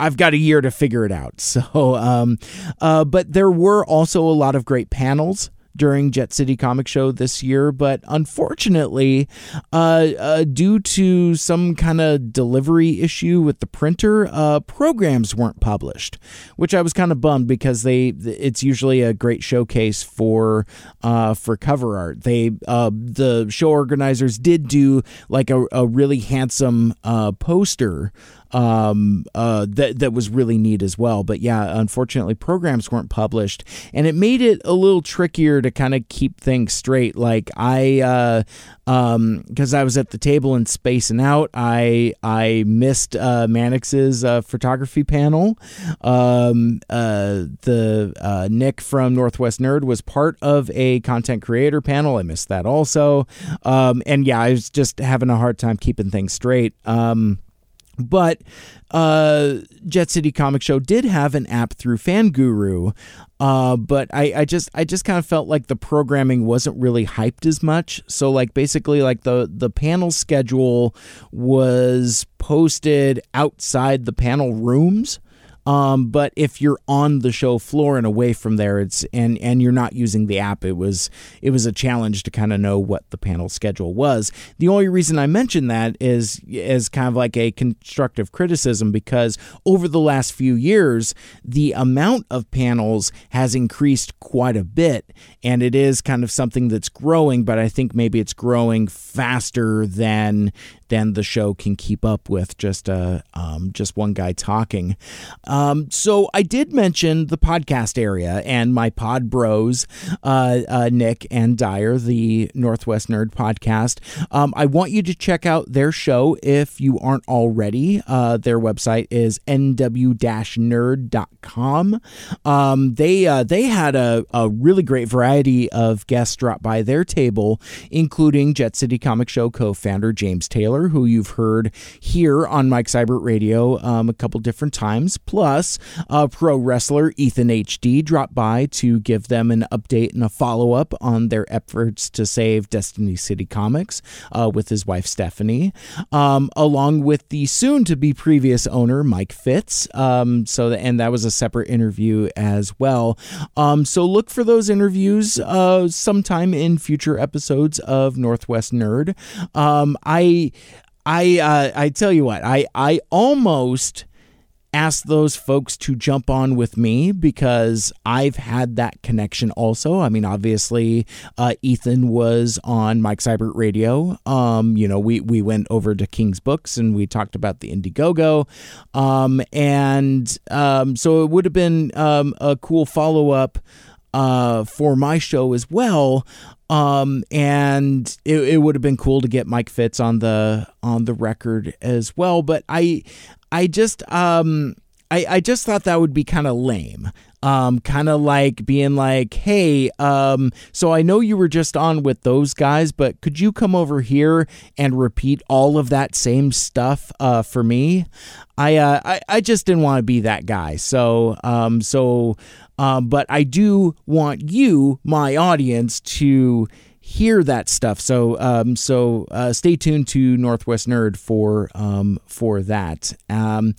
I've got a year to figure it out. So, um, uh, but there were also a lot of great panels during Jet City Comic Show this year, but unfortunately, uh, uh, due to some kind of delivery issue with the printer, uh, programs weren't published, which I was kind of bummed because they it's usually a great showcase for uh, for cover art. They uh, the show organizers did do like a, a really handsome uh, poster um, uh, that that was really neat as well. But yeah, unfortunately, programs weren't published, and it made it a little trickier to kind of keep things straight. Like I, uh, um, because I was at the table and spacing out, I I missed uh, Mannix's uh, photography panel. Um, uh, the uh, Nick from Northwest Nerd was part of a content creator panel. I missed that also. Um, and yeah, I was just having a hard time keeping things straight. Um, but uh, Jet City Comic Show did have an app through Fanguru, uh, but I, I just I just kind of felt like the programming wasn't really hyped as much. So like basically like the the panel schedule was posted outside the panel rooms. Um, but if you're on the show floor and away from there, it's and and you're not using the app, it was it was a challenge to kind of know what the panel schedule was. The only reason I mention that is is kind of like a constructive criticism because over the last few years, the amount of panels has increased quite a bit, and it is kind of something that's growing. But I think maybe it's growing faster than than the show can keep up with just uh, um, just one guy talking. Um, so I did mention the podcast area and my pod bros, uh, uh, Nick and Dyer, the Northwest Nerd podcast. Um, I want you to check out their show if you aren't already. Uh, their website is nw-nerd.com. Um, they uh, they had a, a really great variety of guests drop by their table, including Jet City Comic Show co-founder James Taylor, who you've heard here on Mike Seibert Radio um, a couple different times. Plus, uh, pro wrestler Ethan HD dropped by to give them an update and a follow up on their efforts to save Destiny City Comics uh, with his wife Stephanie, um, along with the soon to be previous owner Mike Fitz. Um, so, and that was a separate interview as well. Um, so, look for those interviews uh, sometime in future episodes of Northwest Nerd. Um, I. I uh, I tell you what, I I almost asked those folks to jump on with me because I've had that connection also. I mean, obviously, uh, Ethan was on Mike Seibert Radio. Um, you know, we we went over to King's Books and we talked about the Indiegogo, um, and um, so it would have been um, a cool follow up uh, for my show as well. Um, and it, it would have been cool to get Mike Fitz on the on the record as well. But I I just um I, I just thought that would be kind of lame. Um, kind of like being like, hey, um, so I know you were just on with those guys, but could you come over here and repeat all of that same stuff uh, for me? I, uh, I I just didn't want to be that guy. So um, so um, but I do want you, my audience, to hear that stuff. So um, so uh, stay tuned to Northwest Nerd for um, for that. Um,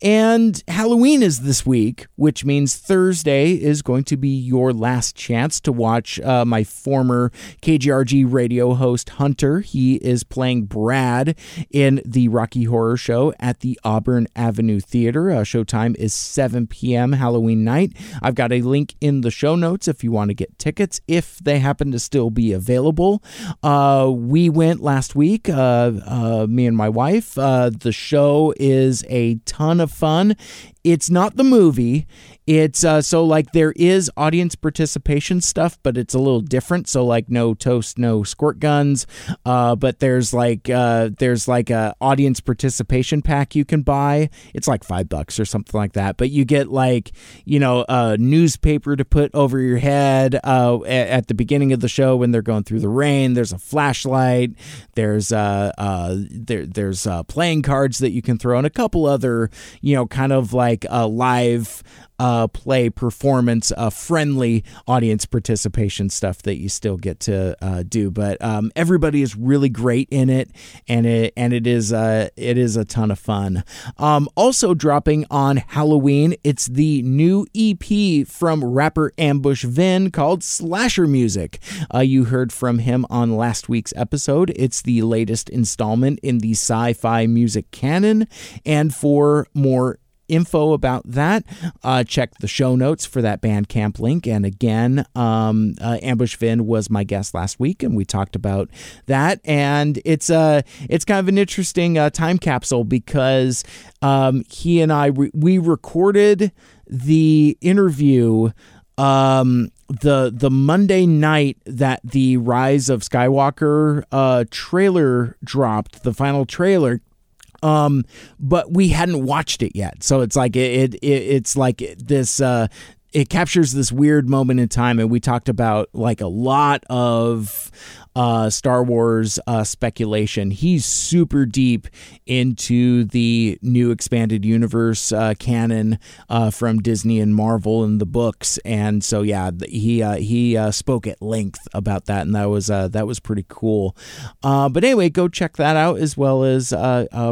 and Halloween is this week, which means Thursday is going to be your last chance to watch uh, my former KGRG radio host Hunter. He is playing Brad in the Rocky Horror Show at the Auburn Avenue Theater. Uh, showtime is 7 p.m. Halloween night. I've got a link in the show notes if you want to get tickets if they happen to still be available available. Uh, we went last week, uh, uh, me and my wife. Uh, the show is a ton of fun. It's not the movie. It's uh, so like there is audience participation stuff, but it's a little different. So like no toast, no squirt guns, uh, but there's like uh, there's like a audience participation pack you can buy. It's like five bucks or something like that. But you get like you know a newspaper to put over your head uh, at the beginning of the show when they're going through the rain. There's a flashlight. There's uh, uh there there's uh, playing cards that you can throw, and a couple other you know kind of like uh, live uh, play performance uh, friendly audience participation stuff that you still get to uh, do. But um, everybody is really great in it, and it and it is uh, it is a ton of fun. Um, also dropping on Halloween, it's the new EP from rapper Ambush Vin called Slasher Music. Uh, you heard from him on last week's episode. It's the latest installment in the sci-fi music canon, and for more info about that, uh, check the show notes for that Bandcamp link. And again, um, uh, Ambush Vin was my guest last week, and we talked about that. And it's a uh, it's kind of an interesting uh, time capsule because um, he and I re- we recorded the interview um the the Monday night that the Rise of Skywalker uh trailer dropped, the final trailer um, but we hadn't watched it yet. So it's like it, it, it's like this uh, it captures this weird moment in time and we talked about like a lot of uh, Star Wars uh, speculation. He's super deep into the new expanded universe uh, canon uh, from Disney and Marvel and the books, and so yeah, he uh, he uh, spoke at length about that, and that was that was pretty cool. But anyway, go check that out as well as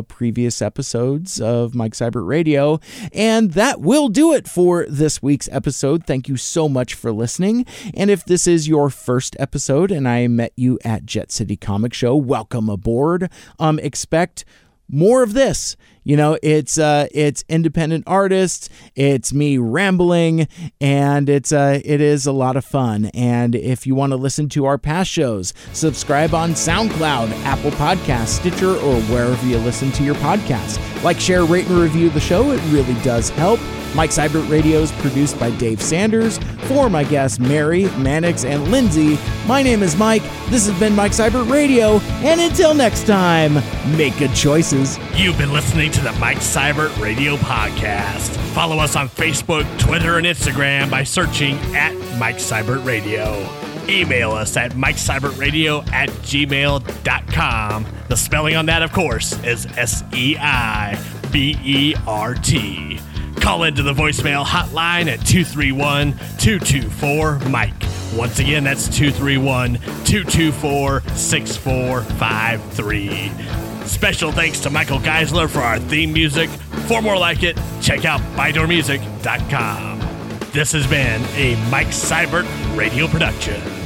previous episodes of Mike Seibert Radio, and that will do it for this week's episode. Thank you so much for listening, and if this is your first episode and I met you at Jet City Comic Show, welcome aboard. Um, expect more of this. You know, it's uh it's independent artists, it's me rambling, and it's uh it is a lot of fun. And if you want to listen to our past shows, subscribe on SoundCloud, Apple Podcasts, Stitcher, or wherever you listen to your podcast. Like, share, rate, and review the show. It really does help. Mike Seibert Radio is produced by Dave Sanders. For my guests Mary, Mannix, and Lindsay, my name is Mike. This has been Mike Seibert Radio, and until next time, make good choices. You've been listening to the Mike Seibert Radio Podcast. Follow us on Facebook, Twitter, and Instagram by searching at Mike Seibert Radio. Email us at MikeSeibertRadio at gmail.com. The spelling on that, of course, is S E I B E R T. Call into the voicemail hotline at 231 224 Mike. Once again, that's 231 224 6453. Special thanks to Michael Geisler for our theme music. For more like it, check out ByDoorMusic.com. This has been a Mike Seibert radio production.